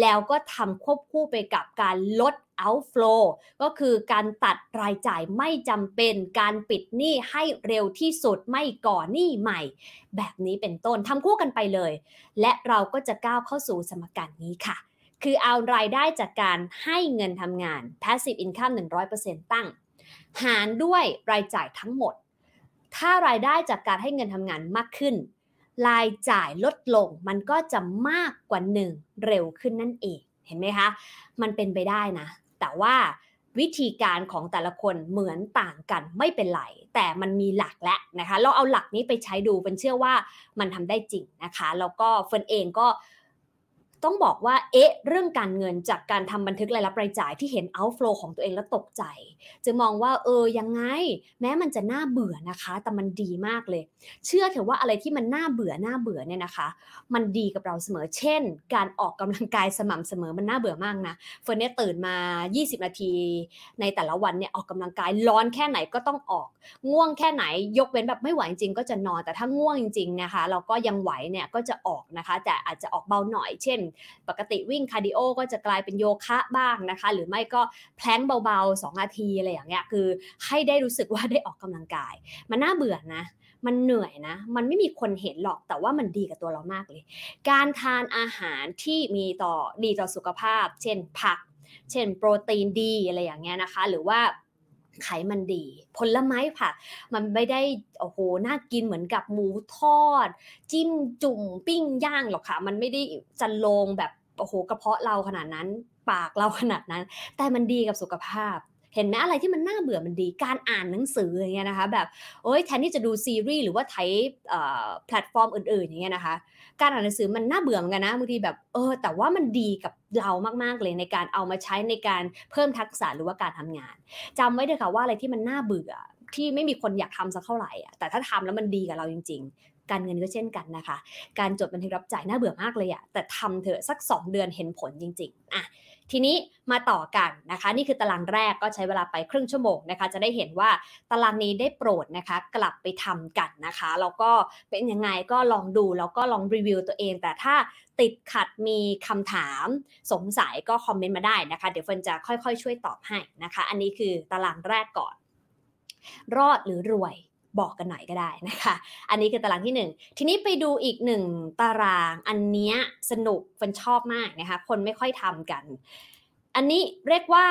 แล้วก็ทำควบคู่ไปกับการลด outflow ก็คือการตัดรายจ่ายไม่จำเป็นการปิดหนี้ให้เร็วที่สุดไม่ก่อหนี้ใหม่ แบบนี้เป็นต้นทำคู่กันไปเลย และเราก็จะก้าวเข้าสู่สมการนี้ค่ะ คือเอารายได้จากการให้เงินทำงาน passive income 100%ตั้ง หารด้วยรายจ่ายทั้งหมด ถ้ารายได้จากการให้เงินทำงานมากขึ้น รายจ่ายลดลงมันก็จะมากกว่า 1 เร็วขึ้นนั่นเอง เห็นไหมคะ มันเป็นไปได้นะ แต่ว่าวิธีการของแต่ละคนเหมือนต่างกันไม่เป็นไร แต่มันมีหลักและนะคะ เราเอาหลักนี้ไปใช้ดูเป็นเชื่อว่ามันทำได้จริงนะคะ แล้วก็เฟิร์นเองก็ ต้องบอกว่าเอ๊ะเรื่องการเงินจากการทำบันทึกรายรับรายจ่ายที่เห็น outflow ของตัวเองแล้วตกใจ จะมองว่าเออยังไง แม้มันจะน่าเบื่อนะคะ แต่มันดีมากเลย เชื่อเถอะว่าอะไรที่มันน่าเบื่อน่าเบื่อเนี่ยนะคะ มันดีกับเราเสมอเช่น การออกกำลังกายสม่ำเสมอมันน่าเบื่อมากนะเฟิร์นเนี่ยตื่นมา 20 นาที ในแต่ละวันเนี่ยออกกำลังกายร้อนแค่ไหนก็ต้องออก ง่วงแค่ไหนยกเว้นแบบไม่ไหวจริงก็จะนอนแต่ถ้าง่วงจริงๆนะคะ เราก็ยังไหวเนี่ยก็จะออกนะคะแต่อาจจะออกเบาหน่อย เช่นปกติวิ่งคาร์ดิโอก็จะกลายเป็นโยคะบ้างนะคะ หรือไม่ก็ plank เบาๆ 2 นาทีอะไรอย่างเงี้ยคือให้ได้รู้สึกว่าได้ออกกำลังกาย มันน่าเบื่อนะมันเหนื่อยนะ มันไม่มีคนเห็นหรอก แต่ว่ามันดีกับตัวเรามากเลย การทานอาหารที่มีต่อดีต่อสุขภาพ เช่นผัก เช่นโปรตีนดีอะไรอย่างเงี้ยนะคะ หรือว่า ไขมันดี ผลไม้ผักมันไม่ได้โอ้โหน่ากินเหมือนกับหมูทอด จิ้มจุ่มปิ้งย่างหรอกค่ะ มันไม่ได้จันโลงแบบโอ้โหกระเพาะเราขนาดนั้น ปากเราขนาดนั้น แต่มันดีกับสุขภาพเห็นไหมอะไรที่มันน่าเบื่อมันดีการอ่านหนังสืออย่างเงี้ยนะคะแบบโอ้ยแทนที่จะดูซีรีส์หรือว่าไถแพลตฟอร์มอื่นๆอย่างเงี้ยนะคะ การอ่านหนังสือมันน่าเบื่อเหมือนกันนะบางทีแบบเออ แต่ว่ามันดีกับเรามากๆเลยในการเอามาใช้ในการเพิ่มทักษะหรือว่าการทำงานจำไว้เลยค่ะว่าอะไรที่มันน่าเบื่อที่ไม่มีคนอยากทำสักเท่าไหร่อะแต่ถ้าทำแล้วมันดีกับเราจริง ๆ การเงินก็เช่นกันนะคะ การจดบันทึกรับจ่ายน่าเบื่อมากเลยอะแต่ทำเถอะสัก 2 เดือนเห็นผลจริงๆอะ ทีนี้มาต่อกันนะคะ นี่คือตารางแรกก็ใช้เวลาไปครึ่งชั่วโมงนะคะ จะได้เห็นว่าตารางนี้ได้โปรดนะคะ กลับไปทำกันนะคะแล้วก็เป็นยังไงก็ลองดูแล้วก็ลองรีวิวตัวเอง แต่ถ้าติดขัดมีคำถามสงสัยก็คอมเมนต์มาได้นะคะ เดี๋ยวเฟิร์นจะค่อยๆ ช่วยตอบให้นะคะ อันนี้คือตารางแรกก่อน รอดหรือรวย บอกกันหน่อยก็ได้นะคะ อันนี้คือตารางที่ 1 ทีนี้ไปดูอีกหนึ่งตารางอันนี้สนุกเฟิร์นชอบมากนะคะคนไม่ค่อยทำกัน อันนี้เรียกว่า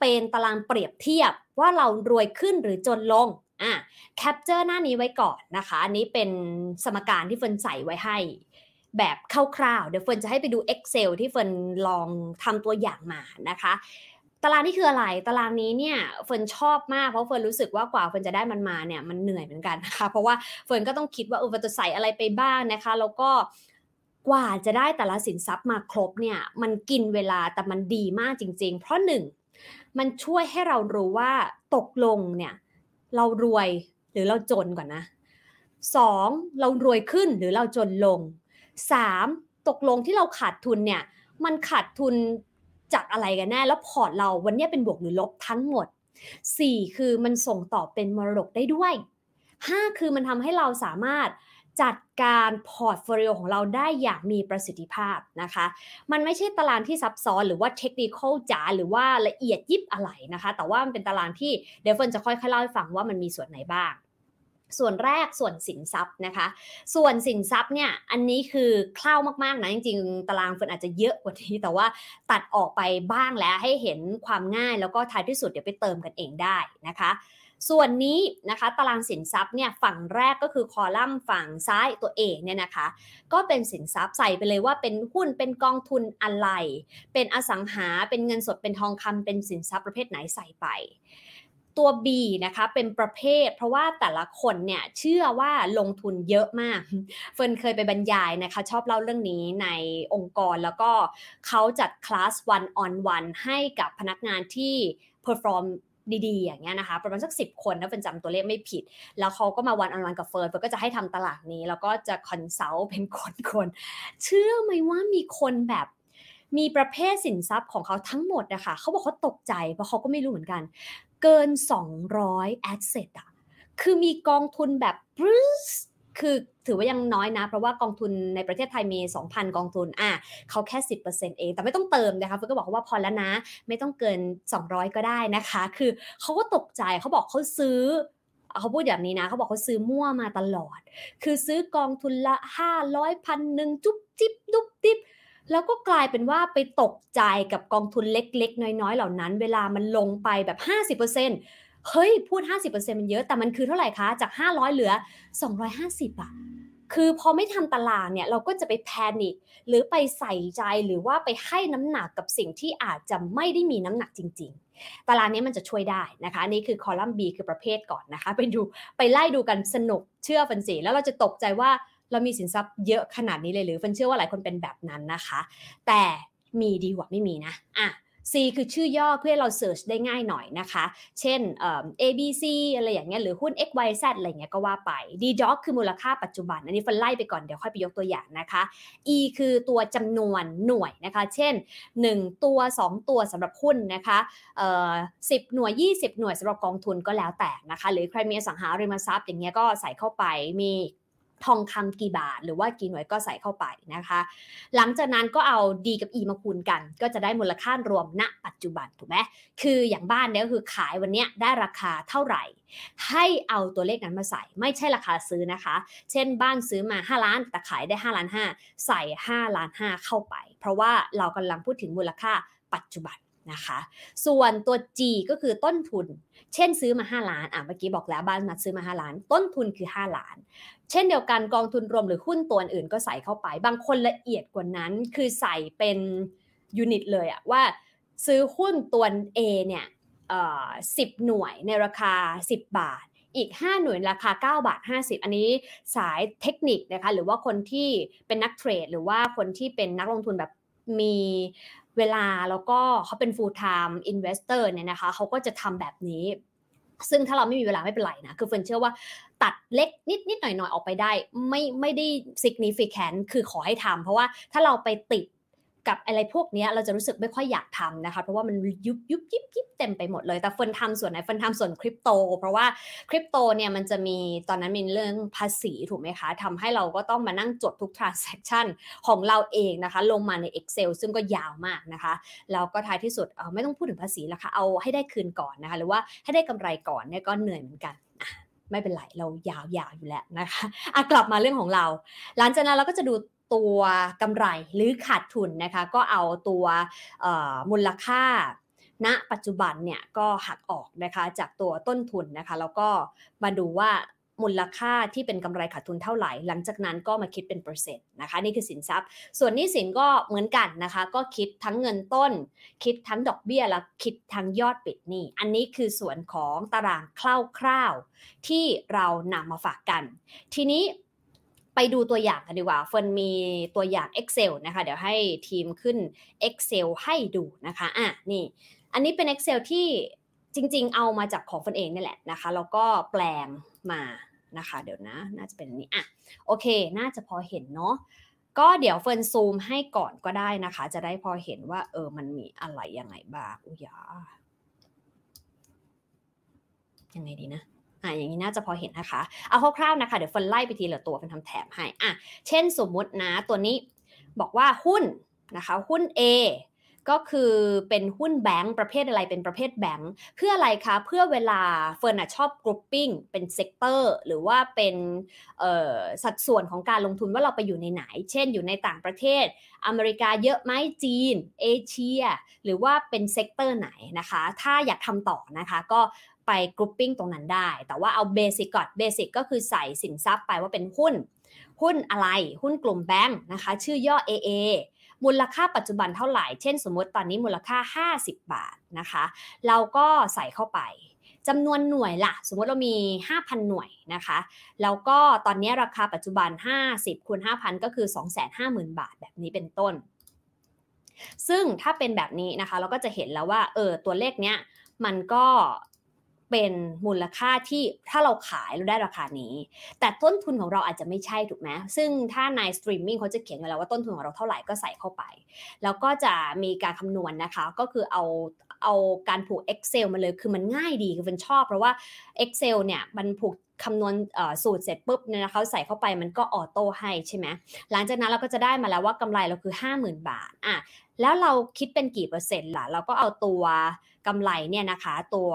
เป็นตารางเปรียบเทียบว่าเรารวยขึ้นหรือจนลงอะ capture หน้านี้ไว้ก่อนนะคะ อันนี้เป็นสมการที่เฟิร์นใส่ไว้ให้ แบบคร่าวๆ เดี๋ยวเฟิร์นจะให้ไปดู Excel ที่เฟิร์นลองทำตัวอย่างมานะคะ ตารางนี้คืออะไร ตารางนี้เนี่ยเฟิร์นชอบมากเพราะเฟิร์นรู้สึกว่ากว่าเฟิร์นจะได้มันมาเนี่ยมันเหนื่อยเหมือนกันนะคะเพราะว่าเฟิร์นก็ต้องคิดว่าเออจะใส่อะไรไปบ้างนะคะ แล้วก็กว่าจะได้แต่ละสินทรัพย์มาครบเนี่ยมันกินเวลาแต่มันดีมากจริง ๆ เพราะหนึ่งมันช่วยให้เรารู้ว่าตกลงเนี่ยเรารวยหรือเราจนก่อนนะสองเรารวยขึ้นหรือเราจนลงสามตกลงที่เราขาดทุนเนี่ยมันขาดทุน จากอะไรกันแน่แล้วพอร์ตเราวันนี้เป็นบวกหรือลบทั้งหมด 4 คือมันส่งต่อเป็นมรดกได้ด้วย 5 คือมันทำให้เราสามารถจัดการ portfolio ของเราได้อย่างมีประสิทธิภาพนะคะ มันไม่ใช่ตารางที่ซับซ้อนหรือว่าเทคนิคจ๋าหรือว่าละเอียดยิบอะไรนะคะ แต่ว่ามันเป็นตารางที่เดี๋ยวเฟิร์นจะค่อยๆเล่าให้ฟังว่ามันมีส่วนไหนบ้าง ส่วนแรกส่วนสินทรัพย์นะคะ ส่วนสินทรัพย์เนี่ยอันนี้คือคร่าวมากๆนะจริงๆ ตารางเฟิร์นอาจจะเยอะกว่านี้ แต่ว่าตัดออกไปบ้างแล้วให้เห็นความง่ายแล้วก็ท้ายที่สุดเดี๋ยวไปเติมกันเองได้นะคะ ส่วนนี้นะคะตารางสินทรัพย์เนี่ยฝั่งแรกก็คือคอลัมน์ฝั่งซ้ายตัวเองเนี่ยนะคะ ก็เป็นสินทรัพย์ใส่ไปเลยว่าเป็นหุ้นเป็นกองทุนอะไร เป็นอสังหาเป็นเงินสดเป็นทองคำเป็นสินทรัพย์ประเภทไหนใส่ไป ตัว B นะคะเป็นประเภท เพราะว่าแต่ละคนเนี่ยเชื่อว่าลงทุนเยอะมาก เฟิร์นเคยไปบรรยายนะคะชอบเล่าเรื่องนี้ในองค์กรแล้วก็เขาจัด class one on one ให้กับพนักงานที่ perform ดีๆ อย่างเงี้ยนะคะ ประมาณสักสิบคนนะเฟิร์นจำตัวเลขไม่ผิด แล้วเขาก็มา one on one กับเฟิร์นเฟิร์นก็จะให้ทำตารางนี้ แล้วก็จะ consult เป็นคนๆเชื่อไหมว่ามีคนแบบมีประเภทสินทรัพย์ของเขาทั้งหมดนะคะเขาบอกเขาตกใจเพราะเขาก็ไม่รู้เหมือนกัน เกิน 200 asset อะคือมีกองทุนแบบบรูซคือถือว่ายังน้อยนะ เพราะว่ากองทุนในประเทศไทยมี 2,000 กองทุนอะเขาแค่ 10%เอง แต่ไม่ต้องเติมนะคะเฟิร์ก็บอกว่าพอแล้วนะ ไม่ต้องเกิน 200 ก็ได้นะคะ คือเขาก็ตกใจเขาบอกเขาซื้อเขาพูดแบบนี้นะเขาบอกเขาซื้อมั่วมาตลอด คือซื้อกองทุนละ 500พันหนึ่งจุ๊บจิ๊บดุ๊บจิ๊บ แล้วก็กลายเป็นว่าไปตกใจกับกองทุนเล็ก ๆ น้อย ๆ เหล่านั้น เวลามันลงไปแบบ 50%เฮ้ย พูด 50%มันเยอะ แต่มันคือเท่าไหร่คะ จาก 500 เหลือ 250อะคือพอไม่ทำตารางเนี่ย เราก็จะไปแพนิคหรือไปใส่ใจหรือว่าไปให้น้ำหนักกับสิ่งที่อาจจะไม่ได้มีน้ำหนักจริง ๆตารางนี้มันจะช่วยได้นะคะนี่คือคอลัมน์ B คือประเภทก่อนนะคะ ไปดูไปไล่ดูกันสนุกเชื่อฟันสีแล้วเราจะตกใจว่า เรามีสินทรัพย์เยอะขนาดนี้เลยหรือฟันเชื่อว่าหลายคนเป็นแบบนั้นนะคะ แต่มีดีกว่าไม่มีนะอะ C คือชื่อย่อเพื่อเราเสิร์ชได้ง่ายหน่อยนะคะ เช่น A B C อะไรอย่างเงี้ยหรือหุ้น X Y Z อะไรเงี้ยก็ว่าไป D Doc คือมูลค่าปัจจุบัน อันนี้ฟันไล่ไปก่อนเดี๋ยวค่อยไปยกตัวอย่างนะคะ E คือตัวจำนวนหน่วยนะคะ เช่น 1 ตัว 2 ตัวสำหรับหุ้นนะคะเอ่อ10หน่วย 20 หน่วยสำหรับกองทุนก็แล้วแต่นะคะ หรือใครมีอสังหาริมทรัพย์อย่างเงี้ยก็ใส่เข้าไปมี ทองคำกี่บาท หรือว่ากี่หน่วยก็ใส่เข้าไปนะคะ หลังจากนั้นก็เอา D กับ E มาคูณกัน ก็จะได้มูลค่ารวมณปัจจุบันถูกไหมคืออย่างบ้านเนี่ยก็คือขายวันนี้ได้ราคาเท่าไหร่ ให้เอาตัวเลขนั้นมาใส่ ไม่ใช่ราคาซื้อนะคะ เช่นบ้านซื้อมา 5 ล้านแต่ขายได้ 5 ล้าน 5 ใส่ 5 ล้าน 5 เข้าไป เพราะว่าเรากำลังพูดถึงมูลค่าปัจจุบันนะคะส่วนตัว G ก็คือต้นทุน เช่นซื้อมา 5 ล้าน อะเมื่อกี้บอกแล้วบ้านมาซื้อมา 5 ล้าน ต้นทุนคือ 5 ล้าน เช่นเดียวกันกองทุนรวมหรือหุ้นตัวอื่นก็ใส่เข้าไป บางคนละเอียดกว่านั้น คือใส่เป็นยูนิตเลยอะว่าซื้อหุ้นตัว A เนี่ยสิบหน่วยในราคา 10 บาท อีก 5 หน่วยราคา 9 บาท 50 อันนี้สายเทคนิคนะคะหรือว่าคนที่เป็นนักเทรด หรือว่าคนที่เป็นนักลงทุนแบบมีเวลาแล้วก็เขาเป็น full time investor เนี่ยนะคะเขาก็จะทำแบบนี้ ซึ่งถ้าเราไม่มีเวลาไม่เป็นไรนะ คือเฟิร์นเชื่อว่าตัดเล็กนิดนิดหน่อยหน่อยออกไปได้ ไม่ไม่ได้ significant คือขอให้ทำเพราะว่าถ้าเราไปติด กับอะไรพวกนี้เราจะรู้สึกไม่ค่อยอยากทำนะคะ เพราะว่ามันยุบยุบยิบยิบเต็มไปหมดเลย แต่เฟินทำส่วนไหนเฟินทำส่วนคริปโต เพราะว่าคริปโตเนี่ยมันจะมีตอนนั้นมีเรื่องภาษีถูกไหมคะทำให้เราก็ต้องมานั่งจดทุก transaction ของเราเองนะคะ ลงมาใน Excel ซึ่งก็ยาวมากนะคะ แล้วก็ท้ายที่สุดเออไม่ต้องพูดถึงภาษีแล้วค่ะเอาให้ได้คืนก่อนนะคะ หรือว่าให้ได้กำไรก่อนเนี่ยก็เหนื่อยเหมือนกันไม่เป็นไร เรายาวๆอยู่แล้วนะคะอะกลับมาเรื่องของเรา หลังจากนั้นเราก็จะดู ตัวกำไรหรือขาดทุนนะคะ ก็เอาตัวมูลค่าณปัจจุบันเนี่ยก็หักออกนะคะจากตัวต้นทุนนะคะ แล้วก็มาดูว่ามูลค่าที่เป็นกำไรขาดทุนเท่าไหร่ หลังจากนั้นก็มาคิดเป็นเปอร์เซ็นต์นะคะนี่คือสินทรัพย์ ส่วนนี้สินก็เหมือนกันนะคะ ก็คิดทั้งเงินต้น คิดทั้งดอกเบี้ยและคิดทั้งยอดปิดหนี้ อันนี้คือส่วนของตารางคร่าวๆที่เรานำมาฝากกัน ทีนี้ ไปดูตัวอย่างกันดีกว่าเฟิร์นมีตัวอย่าง Excel นะคะ เดี๋ยวให้ทีมขึ้น Excel ให้ดูนะคะอะนี่ อันนี้เป็น Excel ที่จริง ๆ เอามาจากของเฟิร์นเองนี่แหละนะคะแล้วก็แปลงมานะคะ เดี๋ยวนะ น่าจะเป็นนี้อะโอเค น่าจะพอเห็นเนาะก็เดี๋ยวเฟิร์นซูมให้ก่อนก็ได้นะคะ จะได้พอเห็นว่า เออมันมีอะไรยังไงบ้างอุยายังไงดีนะ อะอย่างนี้น่าจะพอเห็นนะคะ เอาคร่าวๆนะคะ เดี๋ยวฟันไล่ไปทีละตัวเป็นทำแถมให้อะเช่นสมมุตินะ ตัวนี้บอกว่าหุ้นนะคะ หุ้น A ก็คือเป็นหุ้นแบงก์ประเภทอะไรเป็นประเภทแบงก์เพื่ออะไรคะ เพื่อเวลาเฟิร์นชอบ grouping เป็น sector หรือว่าเป็นสัดส่วนของการลงทุนว่าเราไปอยู่ในไหน เช่นอยู่ในต่างประเทศ อเมริกาเยอะไหมจีน เอเชีย หรือว่าเป็น sector ไหนนะคะ ถ้าอยากทำต่อนะคะ ก็ ไป grouping ตรงนั้นได้ แต่ว่าเอา basic ก่อน basic ก็คือใส่สินทรัพย์ไปว่าเป็นหุ้น หุ้นอะไร หุ้นกลุ่มแบงค์นะคะ ชื่อย่อ AA มูลค่าปัจจุบันเท่าไหร่ เช่นสมมติตอนนี้มูลค่า 50 บาทนะคะ เราก็ใส่เข้าไปจำนวนหน่วยละสมมติเรามี 5,000 หน่วยนะคะ แล้วก็ตอนนี้ราคาปัจจุบัน 50คูณ5,000 ก็คือ 250,000 บาทแบบนี้เป็นต้น ซึ่งถ้าเป็นแบบนี้นะคะ เราก็จะเห็นแล้วว่าเออตัวเลขเนี้ยมันก็ เป็นมูลค่าที่ถ้าเราขายเราได้ราคานี้ แต่ต้นทุนของเราอาจจะไม่ใช่ถูกไหมซึ่งถ้าในสตรีมมิ่งเขาจะเขียนไว้แล้วว่าต้นทุนของเราเท่าไหร่ก็ใส่เข้าไป แล้วก็จะมีการคำนวณนะคะ ก็คือเอาเอาการผูก Excel มาเลยคือมันง่ายดีคือเฟิร์นชอบ เพราะว่า Excel เนี่ยมันผูกคำนวณสูตรเสร็จปุ๊บเนี่ยเขาใส่เข้าไปมันก็ auto ให้ใช่ไหมหลังจากนั้นเราก็จะได้มาแล้วว่ากำไรเราคือ 50,000 บาทอะแล้วเราคิดเป็นกี่เปอร์เซ็นต์ล่ะเราก็เอาตัวกำไรเนี่ยนะคะตัว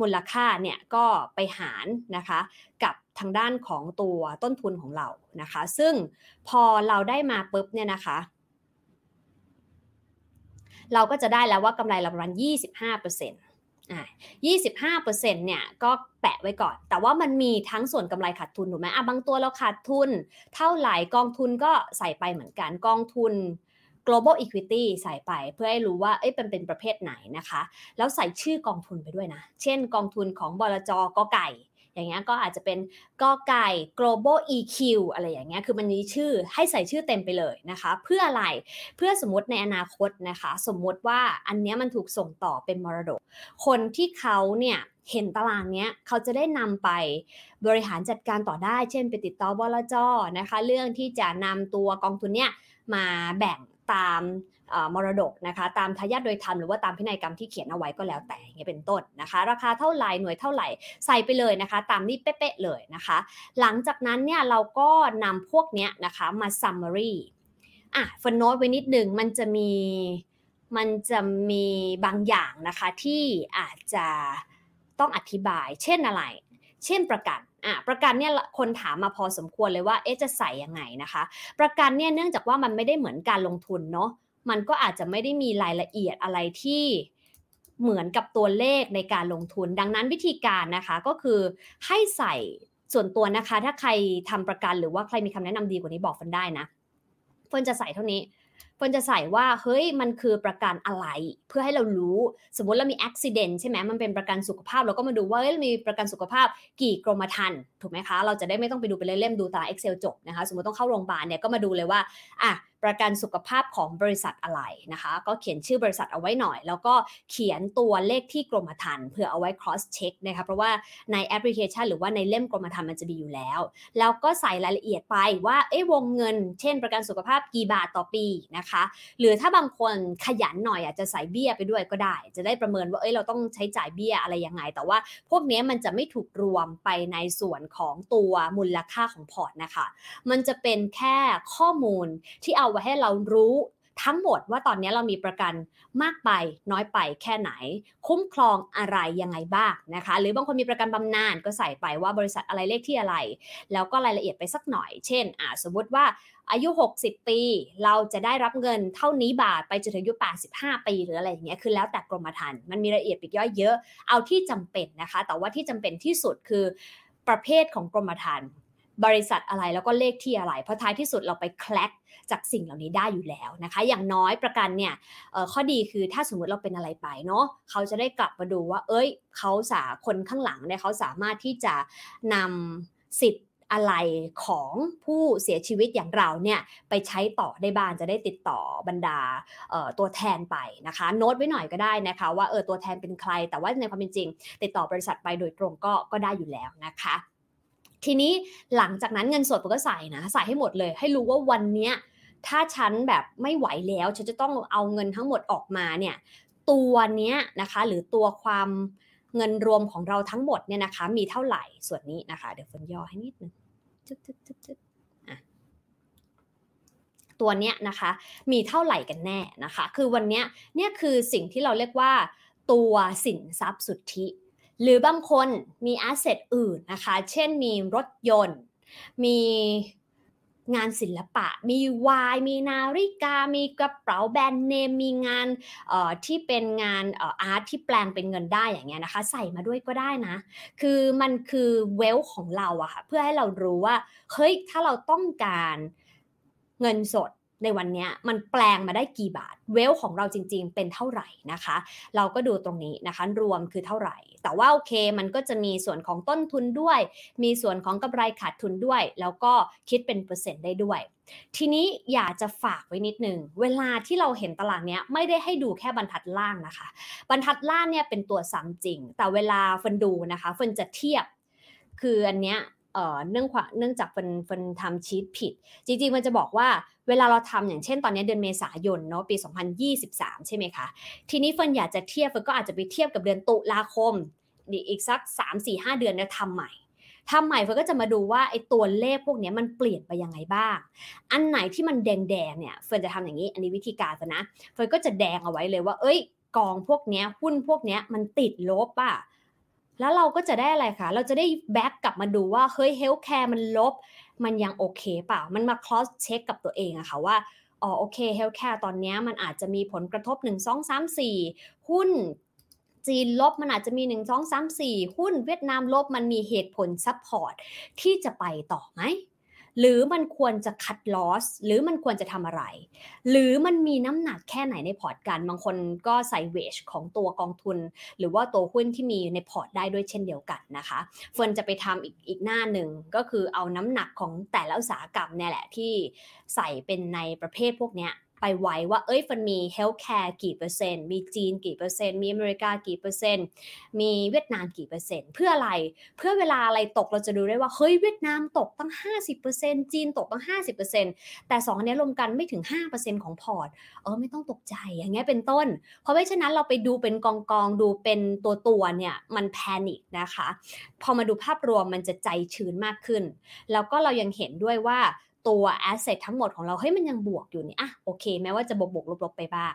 มูลค่าเนี่ยก็ไปหารนะคะกับทางด้านของตัวต้นทุนของเรานะคะ ซึ่งพอเราได้มาปุ๊บเนี่ยนะคะเราก็จะได้แล้วว่ากำไรเราประมาณ 25%เปอร์เซ็นต์อ่า25%เนี่ยก็แปะไว้ก่อน แต่ว่ามันมีทั้งส่วนกำไรขาดทุนถูกไหมอะบางตัวเราขาดทุน เท่าไหร่กองทุนก็ใส่ไปเหมือนกันกองทุน global equity ใส่ไปเพื่อให้รู้ว่าเอ้ยเป็นเป็นประเภทไหนนะคะ แล้วใส่ชื่อกองทุนไปด้วยนะ เช่นกองทุนของบลจกไก่ อย่างเงี้ยก็อาจจะเป็นกไก่ global EQ อะไรอย่างเงี้ยคือมันมีชื่อให้ใส่ชื่อเต็มไปเลยนะคะ เพื่ออะไรเพื่อสมมติในอนาคตนะคะ สมมติว่าอันเนี้ยมันถูกส่งต่อเป็นมรดก คนที่เขาเนี่ยเห็นตารางเนี้ยเขาจะได้นำไปบริหารจัดการต่อได้ เช่น ไปติดต่อบลจนะคะ เรื่องที่จะนำตัวกองทุนเนี้ยมาแบ่ง ตามมรดกนะคะตามทายาทโดยธรรมหรือว่าตามพินัยกรรมที่เขียนเอาไว้ก็แล้วแต่อย่างเงี้ยเป็นต้นนะคะ ราคาเท่าไหร่หน่วยเท่าไหร่ใส่ไปเลยนะคะ ตามนี้เป๊ะๆเลยนะคะ หลังจากนั้นเนี่ยเราก็นำพวกเนี้ยนะคะมา summary อะฟันโนตไว้นิดนึงมันจะมีมันจะมีบางอย่างนะคะที่อาจจะต้องอธิบายเช่นอะไร เช่นประกันอะประกันเนี่ยคนถามมาพอสมควรเลยว่าเอ๊ะจะใส่ยังไงนะคะ ประกันเนี่ยเนื่องจากว่ามันไม่ได้เหมือนการลงทุนเนาะมันก็อาจจะไม่ได้มีรายละเอียดอะไรที่เหมือนกับตัวเลขในการลงทุน ดังนั้นวิธีการนะคะก็คือให้ใส่ส่วนตัวนะคะ ถ้าใครทำประกันหรือว่าใครมีคำแนะนำดีกว่านี้บอกฟันได้นะเฟิร์นจะใส่เท่านี้ เฟิร์นจะใส่ว่าเฮ้ยมันคือประกันอะไร เพื่อให้เรารู้สมมติเรามีอุบิเหตุใช่ไหมมันเป็นประกันสุขภาพเราก็มาดูว่าเฮ้ยมีประกันสุขภาพกี่กรมธรรม์ ถูกไหมคะ เราจะได้ไม่ต้องไปดูไปเล่มๆดูตาราง Excel จบนะคะ สมมติต้องเข้าโรงพยาบาลเนี่ยก็มาดูเลยว่าอะประกันสุขภาพของบริษัทอะไรนะคะ ก็เขียนชื่อบริษัทเอาไว้หน่อย แล้วก็เขียนตัวเลขที่กรมธรรม์เพื่อเอาไว้ cross check นะคะเพราะว่าในแอปพลิเคชัน หรือว่าในเล่มกรมธรรม์มันจะมีอยู่แล้ว แล้วก็ใส่รายละเอียดไปว่าเอ้วงเงิน เช่น ประกันสุขภาพกี่บาทต่อปีนะคะ หรือถ้าบางคนขยันหน่อยอาจจะใส่เบี้ยไปด้วยก็ได้ จะได้ประเมินว่าเอ้ยเราต้องใช้จ่ายเบี้ยอะไรยังไง แต่ว่าพวกนี้มันจะไม่ถูกรวมไปในส่วนของตัวมูลค่าของพอร์ตนะคะ มันจะเป็นแค่ข้อมูลที่เอาไว้ให้เรารู้ทั้งหมดว่าตอนนี้เรามีประกันมากไปน้อยไปแค่ไหน คุ้มครองอะไรยังไงบ้างนะคะ หรือบางคนมีประกันบำนาญก็ใส่ไปว่าบริษัทอะไรเลขที่อะไร แล้วก็รายละเอียดไปสักหน่อย เช่นอ่าสมมติว่าอายุ 60 ปี เราจะได้รับเงินเท่านี้บาทไปจนถึงอายุ 85 ปีหรืออะไรอย่างเงี้ยคือแล้วแต่กรมธรรม์มันมีรายละเอียดปีกย่อยเยอะเอาที่จำเป็นนะคะ แต่ว่าที่จำเป็นที่สุดคือ ประเภทของกรมธรรม์บริษัทอะไรแล้วก็เลขที่อะไร เพราะท้ายที่สุดเราไปแคลกจากสิ่งเหล่านี้ได้อยู่แล้วนะคะ อย่างน้อยประกันเนี่ยข้อดีคือถ้าสมมติเราเป็นอะไรไปเนาะเขาจะได้กลับมาดูว่า เอ้ยเขาสาคนข้างหลังเนี่ยเขาสามารถที่จะนำสิทธิ์ อะไรของผู้เสียชีวิตอย่างเราเนี่ยไปใช้ต่อได้บ้างจะได้ติดต่อบรรดาตัวแทนไปนะคะโน้ตไว้หน่อยก็ได้นะคะว่าเออตัวแทนเป็นใคร แต่ว่าในความเป็นจริง ติดต่อบริษัทไปโดยตรงก็ก็ได้อยู่แล้วนะคะ ทีนี้หลังจากนั้นเงินสดผมก็ใส่นะใส่ให้หมดเลย ให้รู้ว่าวันนี้ถ้าฉันแบบไม่ไหวแล้วฉันจะต้องเอาเงินทั้งหมดออกมาเนี่ยตัวเนี้ยนะคะหรือตัวความ เงินรวมของเราทั้งหมดเนี่ยนะคะ มีเท่าไหร่ส่วนนี้นะคะ เดี๋ยวฝนย่อให้นิดนึงจุดจุดจุดจุดตัวเนี้ยนะคะ มีเท่าไหร่กันแน่นะคะ คือวันเนี้ยเนี่ยคือสิ่งที่เราเรียกว่า ตัวสินทรัพย์สุทธิ หรือบางคนมีแอสเซทอื่นนะคะ เช่นมีรถยนต์ มี งานศิลปะ มีวาย มีนาฬิกา มีกระเป๋าแบรนด์เนม มีงานที่เป็นงานอาร์ตที่แปลงเป็นเงินได้อย่างเงี้ยนะคะ ใส่มาด้วยก็ได้นะ คือมันคือเวลของเราอะค่ะ เพื่อให้เรารู้ว่า เฮ้ย ถ้าเราต้องการเงินสด ในวันนี้มันแปลงมาได้กี่บาท เวลของเราจริง ๆ เป็นเท่าไหร่นะคะ เราก็ดูตรงนี้นะคะ รวมคือเท่าไหร่ แต่ว่าโอเค มันก็จะมีส่วนของต้นทุนด้วย มีส่วนของกำไรขาดทุนด้วย แล้วก็คิดเป็นเปอร์เซ็นต์ได้ด้วย ทีนี้อยากจะฝากไว้นิดนึง เวลาที่เราเห็นตารางเนี้ยไม่ได้ให้ดูแค่บรรทัดล่างนะคะ บรรทัดล่างเนี่ยเป็นตัวซ้ำจริง แต่เวลาฟันดูนะคะฟันจะเทียบ คืออันเนี้ย เนื่องเนื่องจากเป็นเป็นทำชีตผิด จริงๆ มันจะบอกว่าเวลาเราทำอย่างเช่นตอนนี้เดือนเมษายนเนาะปี 2023 ใช่ไหมคะ ทีนี้เฟินอยากจะเทียบเฟินก็อาจจะไปเทียบกับเดือนตุลาคมอีกสัก 3 4 5 เดือนเนี่ยทำใหม่ทำใหม่เฟิร์นก็จะมาดูว่าไอ้ตัวเลขพวกนี้มันเปลี่ยนไปยังไงบ้าง อันไหนที่มันแดงๆเนี่ยเฟิร์นจะทำอย่างนี้ อันนี้วิธีการนะเฟิร์นก็จะแดงเอาไว้เลยว่า เอ้ยกองพวกนี้หุ้นพวกนี้มันติดลบป่ะ แล้วเราก็จะได้อะไรคะ เราจะได้ back กลับมาดูว่า เฮ้ย healthcare มันลบ มันยังโอเคเปล่า มันมา cross check กับตัวเองอะค่ะว่า อ๋อโอเค healthcare ตอนนี้มันอาจจะมีผลกระทบ 1 2 3 4 หุ้นจีนลบมันอาจจะมี 1 2 3 4 หุ้นเวียดนามลบมันมีเหตุผล support ที่จะไปต่อไหม หรือมันควรจะ cut loss หรือมันควรจะทำอะไร หรือมันมีน้ำหนักแค่ไหนในพอร์ตกัน บางคนก็ใส่เวชของตัวกองทุน หรือว่าตัวหุ้นที่มีในพอร์ตได้ด้วยเช่นเดียวกันนะคะเฟิร์นจะไปทำอีกอีกหน้าหนึ่งก็คือเอาน้ำหนักของแต่ละอุตสาหกรรมเนี่ยแหละที่ใส่เป็นในประเภทพวกเนี้ย ไปไว้ว่า เอ้ยมันมี healthcare กี่เปอร์เซ็นต์มีจีนกี่เปอร์เซ็นต์มีอเมริกากี่เปอร์เซ็นต์มีเวียดนามกี่เปอร์เซ็นต์เพื่ออะไรเพื่อเวลาอะไรตกเราจะดูได้ว่าเฮ้ยเวียดนามตกตั้ง 50%จีนตกตั้ง 50%แต่2อันนี้รวมกันไม่ถึง 5%ของพอร์ตเออไม่ต้องตกใจอย่างเงี้ยเป็นต้น เพราะไม่ฉะนั้นเราไปดูเป็นกองกองดูเป็นตัวตัวเนี่ยมัน panic นะคะ พอมาดูภาพรวมมันจะใจชื้นมากขึ้น แล้วก็เรายังเห็นด้วยว่า ตัว asset ทั้งหมดของเราเฮ้ยมันยังบวกอยู่นี่อะโอเค แม้ว่าจะบวกบวกลบๆไปบ้าง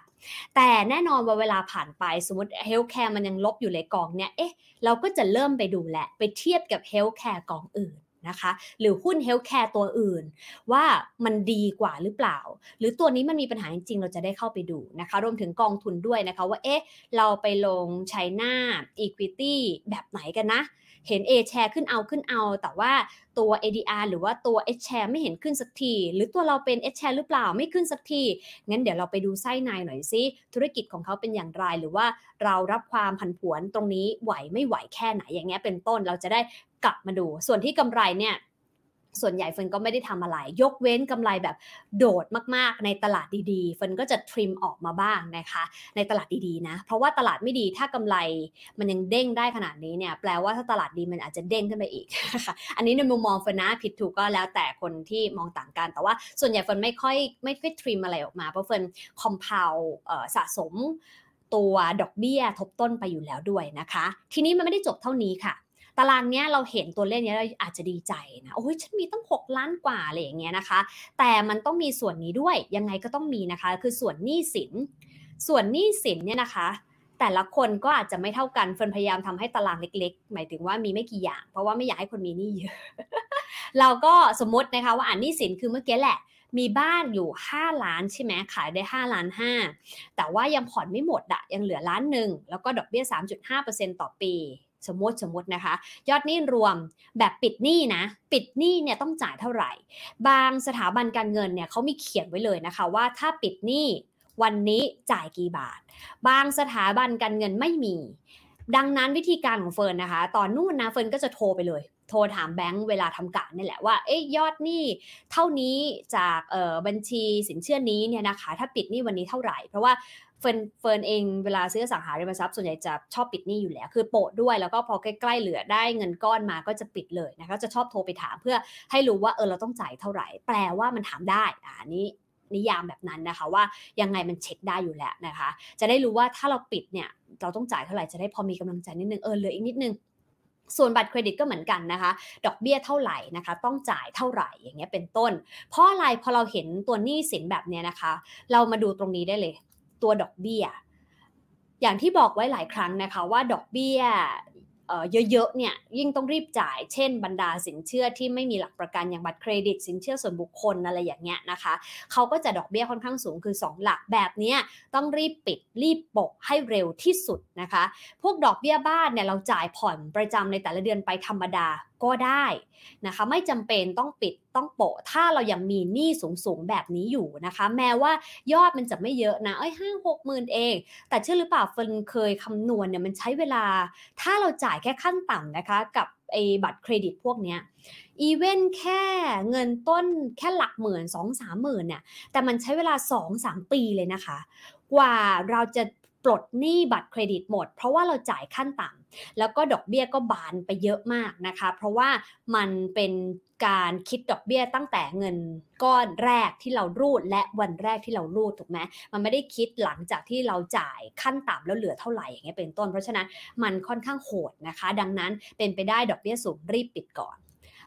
แต่แน่นอนว่าเวลาผ่านไปสมมติ healthcare มันยังลบอยู่ในกองเนี่ยเอ๊ะเราก็จะเริ่มไปดูแหละ ไปเทียบกับ healthcare กองอื่นนะคะหรือหุ้น healthcare ตัวอื่น ว่ามันดีกว่าหรือเปล่า หรือตัวนี้มันมีปัญหาจริง ๆ เราจะได้เข้าไปดูนะคะ รวมถึงกองทุนด้วยนะคะว่าเอ๊ะเราไปลง Chinaอีควิตี้แบบไหนกันนะ เห็น A share ขึ้นเอาขึ้นเอา แต่ว่าตัว ADR หรือว่าตัว H share ไม่เห็นขึ้นสักที หรือตัวเราเป็น H share หรือเปล่าไม่ขึ้นสักที งั้นเดี๋ยวเราไปดูไส้ในหน่อยซิธุรกิจของเขาเป็นอย่างไร หรือว่าเรารับความผันผวนตรงนี้ไหวไม่ไหวแค่ไหนอย่างเงี้ยเป็นต้นเราจะได้กลับมาดู ส่วนที่กำไรเนี่ย ส่วนใหญ่เฟินก็ไม่ได้ทำอะไร ยกเว้นกำไรแบบโดดมากๆ ในตลาดดีๆเฟินก็จะทริมออกมาบ้างนะคะ ในตลาดดีๆนะ เพราะว่าตลาดไม่ดีถ้ากำไรมันยังเด้งได้ขนาดนี้เนี่ยแปลว่าถ้าตลาดดีมันอาจจะเด้งขึ้นไปอีก อันนี้ในมุมมองเฟินนะผิดถูกก็แล้วแต่คนที่มองต่างกัน แต่ว่าส่วนใหญ่เฟินไม่ค่อยไม่ค่อยทริมอะไรออกมาเพราะเฟินคอมเพลสะสมตัวดอกเบี้ยทบต้นไปอยู่แล้วด้วยนะคะ ทีนี้มันไม่ได้จบเท่านี้ค่ะ ตารางเนี้ยเราเห็นตัวเลขนี้เราอาจจะดีใจนะโอ้ยฉันมีตั้ง 6 ล้านกว่าอะไรอย่างเงี้ยนะคะ แต่มันต้องมีส่วนนี้ด้วยยังไงก็ต้องมีนะคะ คือส่วนหนี้สิน ส่วนหนี้สินเนี่ยนะคะแต่ละคนก็อาจจะไม่เท่ากันเฟินพยายามทำให้ตารางเล็ก ๆ หมายถึงว่ามีไม่กี่อย่าง เพราะว่าไม่อยากให้คนมีหนี้เยอะ เราก็สมมตินะคะว่าอ่านหนี้สินคือเมื่อกี้แหละ มีบ้านอยู่ 5 ล้านใช่ไหมขายได้ 5 ล้าน 5 แต่ว่ายังผ่อนไม่หมดอะยังเหลือล้านหนึ่งแล้วก็ดอกเบี้ย 3.5%ต่อปี สมมติสมมตินะคะ ยอดหนี้รวมแบบปิดหนี้นะ ปิดหนี้เนี่ยต้องจ่ายเท่าไหร่ บางสถาบันการเงินเนี่ยเขามีเขียนไว้เลยนะคะว่าถ้าปิดหนี้วันนี้จ่ายกี่บาท บางสถาบันการเงินไม่มี ดังนั้นวิธีการของเฟิร์นนะคะ ตอนนู่นนะเฟิร์นก็จะโทรไปเลย โทรถามแบงค์เวลาทำการนี่แหละว่า เอ๊ยยอดหนี้เท่านี้จากบัญชีสินเชื่อนี้เนี่ยนะคะ ถ้าปิดหนี้วันนี้เท่าไหร่ เพราะว่า เฟิร์นเฟิร์นเองเวลาซื้ออสังหาริมทรัพย์ส่วนใหญ่จะชอบปิดหนี้อยู่แล้ว คือโปะด้วยแล้วก็พอใกล้ๆเหลือได้เงินก้อนมาก็จะปิดเลยนะคะจะชอบโทรไปถามเพื่อให้รู้ว่าเออเราต้องจ่ายเท่าไหร่ แปลว่ามันถามได้อ่านี้นิยามแบบนั้นนะคะว่ายังไงมันเช็คได้อยู่แล้วนะคะ จะได้รู้ว่าถ้าเราปิดเนี่ยเราต้องจ่ายเท่าไหร่จะได้พอมีกำลังใจนิดนึงเออเหลืออีกนิดนึงส่วนบัตรเครดิตก็เหมือนกันนะคะ ดอกเบี้ยเท่าไหร่นะคะ ต้องจ่ายเท่าไหร่อย่างเงี้ยเป็นต้น เพราะอะไรพอเราเห็นตัวหนี้สินแบบเนี้ยนะคะ เรามาดูตรงนี้ได้เลย ตัวดอกเบี้ย อย่างที่บอกไว้หลายครั้งนะคะว่าดอกเบี้ยเยอะๆเนี่ยยิ่งต้องรีบจ่าย เช่นบรรดาสินเชื่อที่ไม่มีหลักประกันอย่างบัตรเครดิต สินเชื่อส่วนบุคคลอะไรอย่างเงี้ยนะคะเขาก็จะดอกเบี้ยค่อนข้างสูงคือ 2 หลักแบบนี้ต้องรีบปิดรีบปกให้เร็วที่สุดนะคะ พวกดอกเบี้ยบ้านเนี่ยเราจ่ายผ่อนประจำในแต่ละเดือนไปธรรมดา ก็ได้นะคะไม่จำเป็นต้องปิดต้องโปะถ้าเรายังมีหนี้สูงๆแบบนี้อยู่นะคะ แม้ว่ายอดมันจะไม่เยอะนะเอ้ยห้าหกหมื่นเอง แต่เชื่อหรือเปล่าเฟินเคยคำนวณเนี่ยมันใช้เวลา ถ้าเราจ่ายแค่ขั้นต่ำนะคะกับไอ้บัตรเครดิตพวกเนี้ยอีเวนแค่เงินต้นแค่หลักหมื่นสองสามหมื่นเนี่ยแต่มันใช้เวลาสองสามปีเลยนะคะ กว่าเราจะ ปลดหนี้บัตรเครดิตหมด เพราะว่าเราจ่ายขั้นต่ำแล้วก็ดอกเบี้ยก็บานไปเยอะมากนะคะ เพราะว่ามันเป็นการคิดดอกเบี้ยตั้งแต่เงินก้อนแรกที่เรารูดและวันแรกที่เรารูดถูกไหมมันไม่ได้คิดหลังจากที่เราจ่ายขั้นต่ำแล้วเหลือเท่าไหร่อย่างเงี้ยเป็นต้น เพราะฉะนั้นมันค่อนข้างโหดนะคะ ดังนั้นเป็นไปได้ดอกเบี้ยสูงรีบปิดก่อน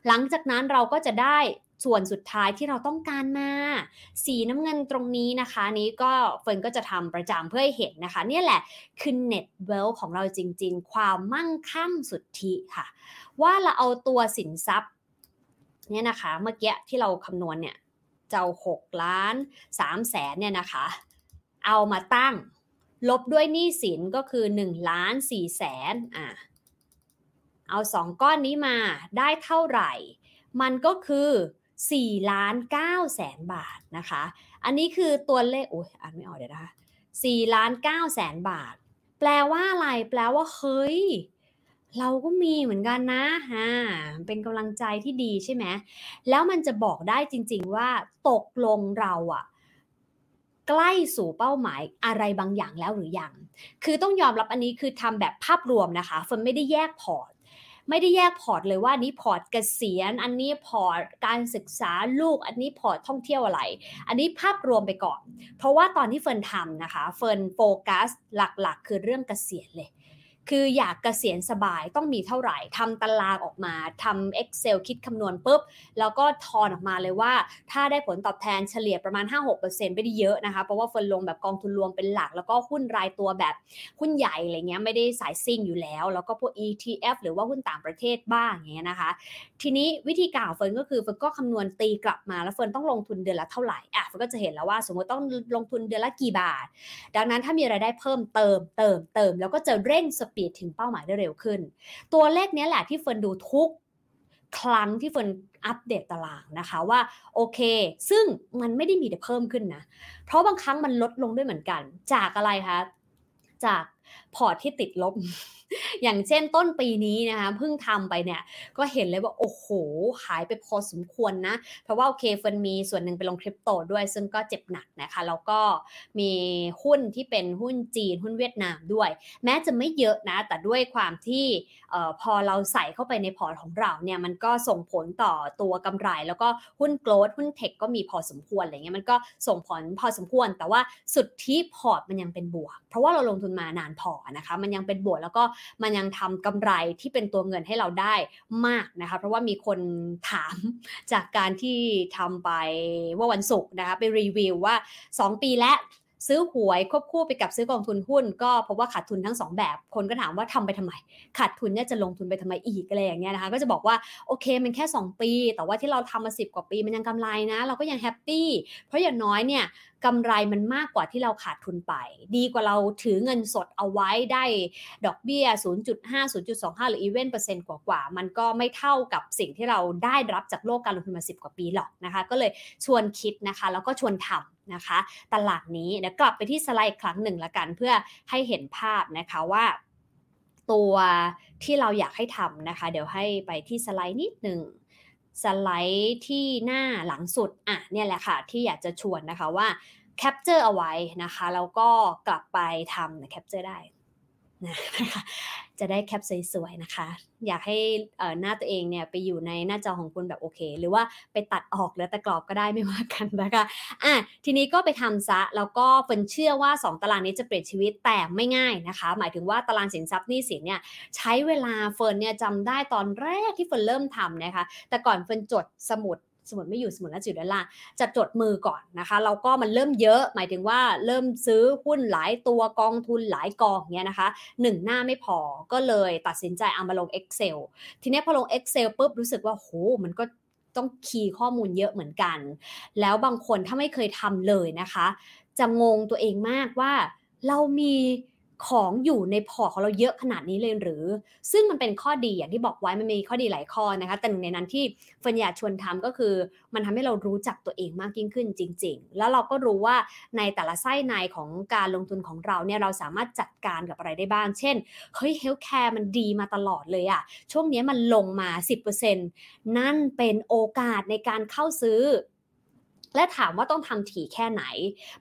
หลังจากนั้นเราก็จะได้ ส่วนสุดท้ายที่เราต้องการมา สีน้ำเงินตรงนี้นะคะ นี้ก็เฟิร์นก็จะทำประจำเพื่อให้เห็นนะคะ เนี่ยแหละคือ net wealth ของเราจริง ๆ ความมั่งคั่งสุทธิค่ะ ว่าเราเอาตัวสินทรัพย์เนี่ยนะคะ เมื่อกี้ที่เราคำนวณเนี่ยเจ้า6ล้าน3แสนเนี่ยนะคะ เอามาตั้ง ลบด้วยหนี้สินก็คือ1ล้าน4แสนอะเอาสองก้อนนี้มาได้เท่าไหร่ มันก็คือ 4ล้าน9แสนบาทนะคะ อันนี้คือตัวเลขโอ้ยอ่านไม่ออกเดี๋ยวนะคะ4ล้าน9แสนบาท แปลว่าอะไร แปลว่าเฮ้ย เราก็มีเหมือนกันนะฮะเป็นกำลังใจที่ดีใช่ไหมแล้วมันจะบอกได้จริง ๆ ว่าตกลงเราอะใกล้สู่เป้าหมายอะไรบางอย่างแล้วหรือยัง คือต้องยอมรับอันนี้คือทำแบบภาพรวมนะคะเฟิร์นไม่ได้แยกพอร์ต ไม่ได้แยกพอร์ตเลยว่านี้พอร์ตเกษียณ อันนี้พอร์ตการศึกษาลูก อันนี้พอร์ตท่องเที่ยวอะไร อันนี้ภาพรวมไปก่อน เพราะว่าตอนที่เฟิร์นทำนะคะ เฟิร์นโฟกัสหลักๆ คือเรื่องเกษียณเลย คืออยากเกษียณสบายต้องมีเท่าไหร่ทำตารางออกมาทำ Excel คิดคำนวณปุ๊บ แล้วก็ทอนออกมาเลยว่า ถ้าได้ผลตอบแทนเฉลี่ยประมาณ 5-6%ไม่ได้เยอะนะคะ เพราะว่าเฟิร์นลงแบบกองทุนรวมเป็นหลัก แล้วก็หุ้นรายตัวแบบหุ้นใหญ่อะไรเงี้ยไม่ได้สายซิ่งอยู่แล้ว แล้วก็พวก ETF หรือว่าหุ้นต่างประเทศบ้างอย่างเงี้ยนะคะ ทีนี้วิธีการเฟิร์นก็คือเฟิร์นก็คำนวณตีกลับมาแล้วเฟิร์นต้องลงทุนเดือนละเท่าไหร่อะเฟิร์นก็จะเห็นแล้วว่าสมมติต้องลงทุนเดือนละกี่บาท ดังนั้นถ้ามีรายได้เพิ่มเติมเติมเติมแล้วก็จะเร่ง speed ถึงเป้าหมายได้เร็วขึ้น ตัวเลขนี้แหละที่เฟิร์นดูทุกครั้งที่เฟิร์นอัปเดตตารางนะคะว่าโอเค ซึ่งมันไม่ได้มีแต่เพิ่มขึ้นนะ เพราะบางครั้งมันลดลงด้วยเหมือนกัน จากอะไรคะจาก พอร์ตที่ติดลบ อย่างเช่นต้นปีนี้นะคะเพิ่งทำไปเนี่ย ก็เห็นเลยว่าโอ้โหหายไปพอสมควรนะ เพราะว่าโอเคเฟิร์นมีส่วนหนึ่งไปลงคริปโตด้วย ซึ่งก็เจ็บหนักนะคะ แล้วก็มีหุ้นที่เป็นหุ้นจีนหุ้นเวียดนามด้วย แม้จะไม่เยอะนะ แต่ด้วยความที่พอเราใส่เข้าไปในพอร์ตของเราเนี่ยมันก็ส่งผลต่อตัวกำไร แล้วก็หุ้น growth หุ้น tech ก็มีพอสมควรอะไรเงี้ยมันก็ส่งผลพอสมควร แต่ว่าสุดท้ายพอร์ตมันยังเป็นบวก เพราะว่าเราลงทุนมานานพอนะคะ มันยังเป็นบวกแล้วก็มันยังทำกำไรที่เป็นตัวเงินให้เราได้มากนะคะ เพราะว่ามีคนถามจากการที่ทำไปว่าวันศุกร์นะคะไปรีวิวว่า 2 ปีและ ซื้อหวยควบคู่ไปกับซื้อกองทุนหุ้น ก็เพราะว่าขาดทุนทั้ง 2 แบบ คนก็ถามว่าทำไปทำไม ขาดทุนเนี่ยจะลงทุนไปทำไมอีกอะไรอย่างเงี้ยนะคะ ก็จะบอกว่าโอเคมันแค่ 2 ปี แต่ว่าที่เราทำมา 10 กว่าปีมันยังกำไรนะ เราก็ยังแฮปปี้ เพราะอย่างน้อยเนี่ยกำไรมันมากกว่าที่เราขาดทุนไป ดีกว่าเราถือเงินสดเอาไว้ได้ดอกเบี้ย 0.5 0.25 หรืออีเวนต์เปอร์เซ็นต์กว่าๆมันก็ไม่เท่ากับสิ่งที่เราได้รับจากโลกการลงทุนมา 10 กว่าปีหรอกนะคะ ก็เลยชวนคิดนะคะ แล้วก็ชวนทำ นะคะ ตลาดนี้เดี๋ยวกลับไปที่สไลด์ครั้งหนึ่งละกัน เพื่อให้เห็นภาพนะคะว่าตัวที่เราอยากให้ทำนะคะ เดี๋ยวให้ไปที่สไลด์นิดหนึ่งสไลด์ที่หน้าหลังสุดอะเนี่ยแหละค่ะ ที่อยากจะชวนนะคะว่าcapture เอาไว้นะคะ แล้วก็กลับไปทำ capture ได้ นะคะจะได้แคปสวยๆนะคะ อยากให้หน้าตัวเองเนี่ยไปอยู่ในหน้าจอของคุณแบบโอเค หรือว่าไปตัดออกหรือแต่กรอบก็ได้ไม่ว่ากันนะคะอะทีนี้ก็ไปทำซะแล้วก็เฟิร์นเชื่อว่า 2 ตารางนี้จะเปลี่ยนชีวิตแต่ไม่ง่ายนะคะ หมายถึงว่าตารางสินทรัพย์หนี้สินเนี่ยใช้เวลาเฟิร์นเนี่ยจำได้ตอนแรกที่เฟิร์นเริ่มทำนะคะ แต่ก่อนเฟิร์นจดสมุด สมุดไม่อยู่สมุดน่าจะอยู่ด้านล่าจะจดมือก่อนนะคะแล้วก็มันเริ่มเยอะ หมายถึงว่าเริ่มซื้อหุ้นหลายตัวกองทุนหลายกองเนี้ยนะคะหนึ่งหน้าไม่พอก็เลยตัดสินใจเอามาลง Excel ทีนี้พอลง Excel ปุ๊บรู้สึกว่าโหมันก็ต้องคีย์ข้อมูลเยอะเหมือนกัน แล้วบางคนถ้าไม่เคยทำเลยนะคะ จะงงตัวเองมากว่าเรามี ของอยู่ในพอร์ตของเราเยอะขนาดนี้เลยหรือ ซึ่งมันเป็นข้อดีอย่างที่บอกไว้มันมีข้อดีหลายข้อนะคะ แต่หนึ่งในนั้นที่เฟิร์นอยากชวนทำก็คือ มันทำให้เรารู้จักตัวเองมากยิ่งขึ้นจริง ๆ แล้วเราก็รู้ว่าในแต่ละไส้ในของการลงทุนของเราเนี่ยเราสามารถจัดการกับอะไรได้บ้าง เช่น เฮ้ย healthcare มันดีมาตลอดเลยอะช่วงนี้มันลงมา 10%นั่นเป็นโอกาสในการเข้าซื้อ และถามว่าต้องทำถี่แค่ไหน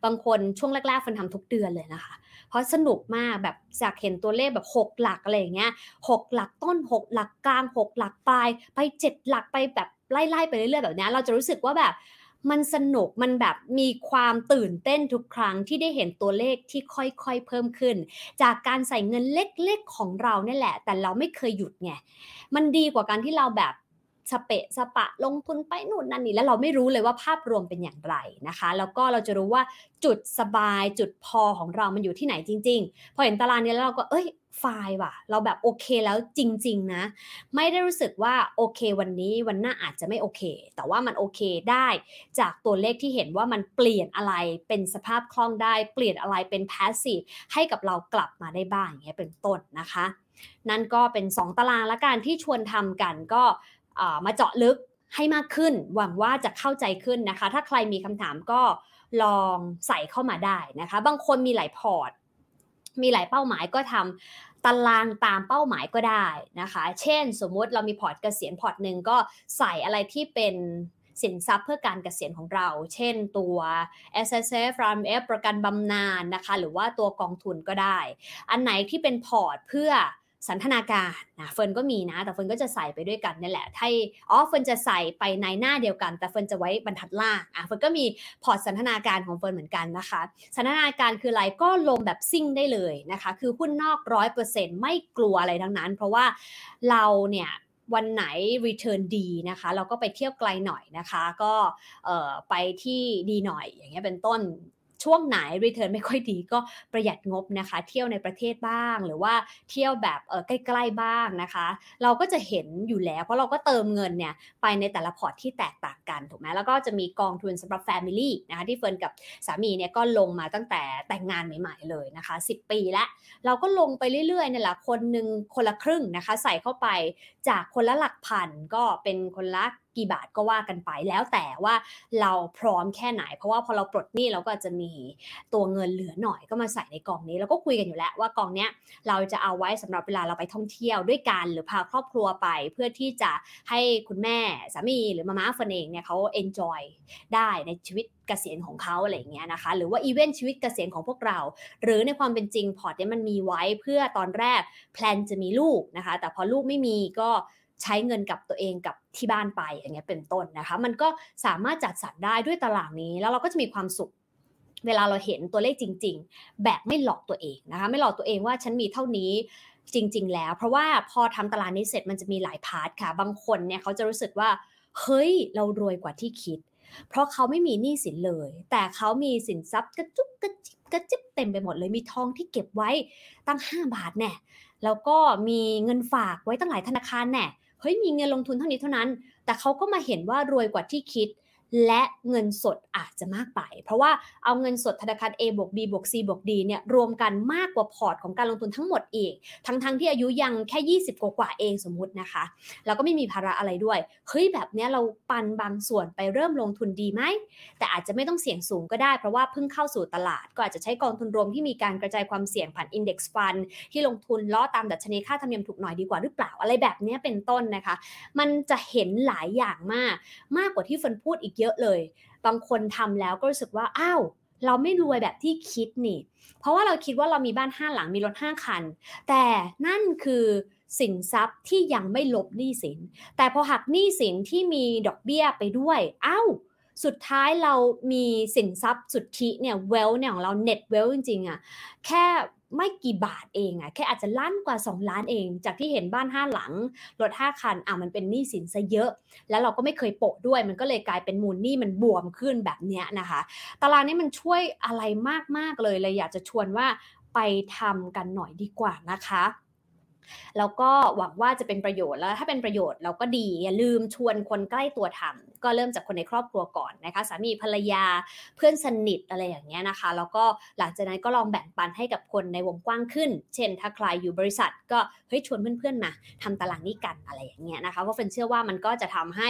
บางคนช่วงแรกๆเฟิร์นทำทุกเดือนเลยนะคะ เพราะสนุกมากแบบจากเห็นตัวเลขแบบ 6 หลักอะไรอย่างเงี้ยหหลักต้น 6 หลักกลาง 6 หลักปลาย ไป 7 หลักไปแบบไล่ๆไปเรื่อยๆแบบนี้เราจะรู้สึกว่าแบบมันสนุกมันแบบมีความตื่นเต้นทุกครั้งที่ได้เห็นตัวเลขที่ค่อยๆเพิ่มขึ้น จากการใส่เงินเล็กๆของเราเนี่ยแหละ แต่เราไม่เคยหยุดไงมันดีกว่าการที่เราแบบ สเปะสปะลงทุนไปนู่นนั่นนี่แล้วเราไม่รู้เลยว่าภาพรวมเป็นอย่างไรนะคะ แล้วก็เราจะรู้ว่าจุดสบายจุดพอของเรามันอยู่ที่ไหนจริง ๆ พอเห็นตารางนี้แล้วเราก็เอ้ยไฟล์ว่ะ เราแบบโอเคแล้วจริง ๆ นะ ไม่ได้รู้สึกว่าโอเค วันนี้วันหน้าอาจจะไม่โอเค แต่ว่ามันโอเคได้ จากตัวเลขที่เห็นว่ามันเปลี่ยนอะไรเป็นสภาพคล่องได้ เปลี่ยนอะไรเป็นพาสซีฟให้กับเรากลับมาได้บ้างอย่างเงี้ยเป็นต้นนะคะ นั่นก็เป็น 2 ตารางละการที่ชวนทำกันก็ มาเจาะลึกให้มากขึ้น หวังว่าจะเข้าใจขึ้นนะคะ ถ้าใครมีคำถามก็ลองใส่เข้ามาได้นะคะ บางคนมีหลายพอร์ต มีหลายเป้าหมายก็ทำตารางตามเป้าหมายก็ได้นะคะ เช่น สมมติเรามีพอร์ตเกษียณพอร์ตหนึ่งก็ใส่อะไรที่เป็นสินทรัพย์เพื่อการเกษียณของเรา เช่นตัว S S F R M F ประกันบำนาญนะคะ หรือว่าตัวกองทุนก็ได้ อันไหนที่เป็นพอร์ตเพื่อ สันทนาการนะเฟิร์นก็มีนะ แต่เฟิร์นก็จะใส่ไปด้วยกันนี่แหละถ้าอ๋อเฟิร์นจะใส่ไปในหน้าเดียวกัน แต่เฟิร์นจะไว้บรรทัดล่างอะเฟิร์นก็มีพอร์ตสันทนาการของเฟิร์นเหมือนกันนะคะ สันทนาการคืออะไรก็ลงแบบซิ่งได้เลยนะคะ คือหุ้นนอกร้อยเปอร์เซ็นต์ไม่กลัวอะไรทั้งนั้น เพราะว่าเราเนี่ยวันไหน return ดีนะคะ เราก็ไปเที่ยวไกลหน่อยนะคะ ก็ไปที่ดีหน่อยอย่างเงี้ยเป็นต้น ช่วงไหนreturn ไม่ค่อยดีก็ประหยัดงบนะคะ เที่ยวในประเทศบ้าง หรือว่าเที่ยวแบบเออใกล้ๆบ้างนะคะ เราก็จะเห็นอยู่แล้ว เพราะเราก็เติมเงินเนี่ยไปในแต่ละพอร์ตที่แตกต่างกันถูกไหมแล้วก็จะมีกองทุนสำหรับ family นะคะที่เฟิร์นกับสามีเนี่ยก็ลงมาตั้งแต่แต่งงานใหม่ ๆเลยนะคะ 10 ปีแล้วเราก็ลงไปเรื่อยๆนี่แหละคนหนึ่งคนละครึ่งนะคะ ใส่เข้าไปจากคนละหลักพันก็เป็นคนละกี่บาทก็ว่ากันไปแล้วแต่ว่าเราพร้อมแค่ไหน เพราะว่าพอเราปลดหนี้เราก็จะมีตัวเงินเหลือหน่อยก็มาใส่ในกองนี้ แล้วก็คุยกันอยู่แล้วว่ากองเนี้ยเราจะเอาไว้สำหรับเวลาเราไปท่องเที่ยวด้วยกันหรือพาครอบครัวไป เพื่อที่จะให้คุณแม่สามีหรือมาม่าเฟิร์นเองเนี่ยเขา enjoy ได้ในชีวิตเกษียณของเขาอะไรอย่างเงี้ยนะคะ หรือว่าอีเวนต์ชีวิตเกษียณของพวกเรา หรือในความเป็นจริงพอร์ตเนี่ยมันมีไว้เพื่อตอนแรก plan จะมีลูกนะคะ แต่พอลูกไม่มีก็ ใช้เงินกับตัวเองกับที่บ้านไปอย่างเงี้ยเป็นต้นนะคะ มันก็สามารถจัดสรรได้ด้วยตารางนี้แล้วเราก็จะมีความสุขเวลาเราเห็นตัวเลขจริง ๆ แบบไม่หลอกตัวเองนะคะไม่หลอกตัวเองว่าฉันมีเท่านี้จริง ๆ แล้ว เพราะว่าพอทำตารางนี้เสร็จมันจะมีหลายพาร์ทค่ะ บางคนเนี่ยเขาจะรู้สึกว่าเฮ้ยเรารวยกว่าที่คิด เพราะเขาไม่มีหนี้สินเลย แต่เขามีสินทรัพย์กระจุกกระจิบกระจิบเต็มไปหมดเลยมีทองที่เก็บไว้ตั้ง 5 บาทแน่แล้วก็มีเงินฝากไว้ตั้งหลายธนาคารแน่ เฮ้ยมีเงินลงทุนเท่านี้เท่านั้น แต่เขาก็มาเห็นว่ารวยกว่าที่คิด และเงินสดอาจจะมากไป เพราะว่าเอาเงินสดธนาคาร A บวก B บวก C บวก D เนี่ยรวมกันมากกว่าพอร์ตของการลงทุนทั้งหมดอีก ทั้งๆทที่อายุยังแค่ 20 กว่าเองสมมุตินะคะ แล้วก็ไม่มีภาระอะไรด้วย เฮ้ยแบบนี้เราปันบางส่วนไปเริ่มลงทุนดีไหม แต่อาจจะไม่ต้องเสี่ยงสูงก็ได้ เพราะว่าเพิ่งเข้าสู่ตลาด ก็อาจจะใช้กองทุนรวมที่มีการกระจายความเสี่ยงผ่าน Index Fund ที่ลงทุนล้อตามดัชนีค่าธรรมเนียมถูกหน่อยดีกว่าหรือเปล่าอะไรแบบนี้เป็นต้นนะคะ มันจะเห็นหลายอย่างมากมากกว่าที่เฟินพูดอีกเยอะเลย บางคนทำแล้วก็รู้สึกว่าอ้าวเราไม่รวยแบบที่คิดนี่ เพราะว่าเราคิดว่าเรามีบ้านห้าหลังมีรถห้าคัน แต่นั่นคือสินทรัพย์ที่ยังไม่ลบหนี้สิน แต่พอหักหนี้สินที่มีดอกเบี้ยไปด้วยอ้าวสุดท้ายเรามีสินทรัพย์สุทธิเนี่ยเวลเนี่ยของเราเน็ตเวลจริงๆอะแค่ ไม่กี่บาทเองอะแค่อาจจะล้านกว่า 2 ล้านเอง จากที่เห็นบ้าน 5 หลังรถ5คันอะมันเป็นหนี้สินซะเยอะ แล้วเราก็ไม่เคยโปะด้วย มันก็เลยกลายเป็นมูลหนี้มันบวมขึ้นแบบเนี้ยนะคะ ตารางนี้มันช่วยอะไรมากๆเลยเลยอยากจะชวนว่าไปทำกันหน่อยดีกว่านะคะ แล้วก็หวังว่าจะเป็นประโยชน์แล้วถ้าเป็นประโยชน์เราก็ดีอย่าลืมชวนคนใกล้ตัวทำก็เริ่มจากคนในครอบครัวก่อนนะคะสามีภรรยาเพื่อนสนิทอะไรอย่างเงี้ยนะคะ แล้วก็หลังจากนั้นก็ลองแบ่งปันให้กับคนในวงกว้างขึ้น เช่น ถ้าใครอยู่บริษัท ก็เฮ้ยชวนเพื่อนๆมาทำตารางนี้กันอะไรอย่างเงี้ยนะคะเพราะเฟนเชื่อว่ามันก็จะทำให้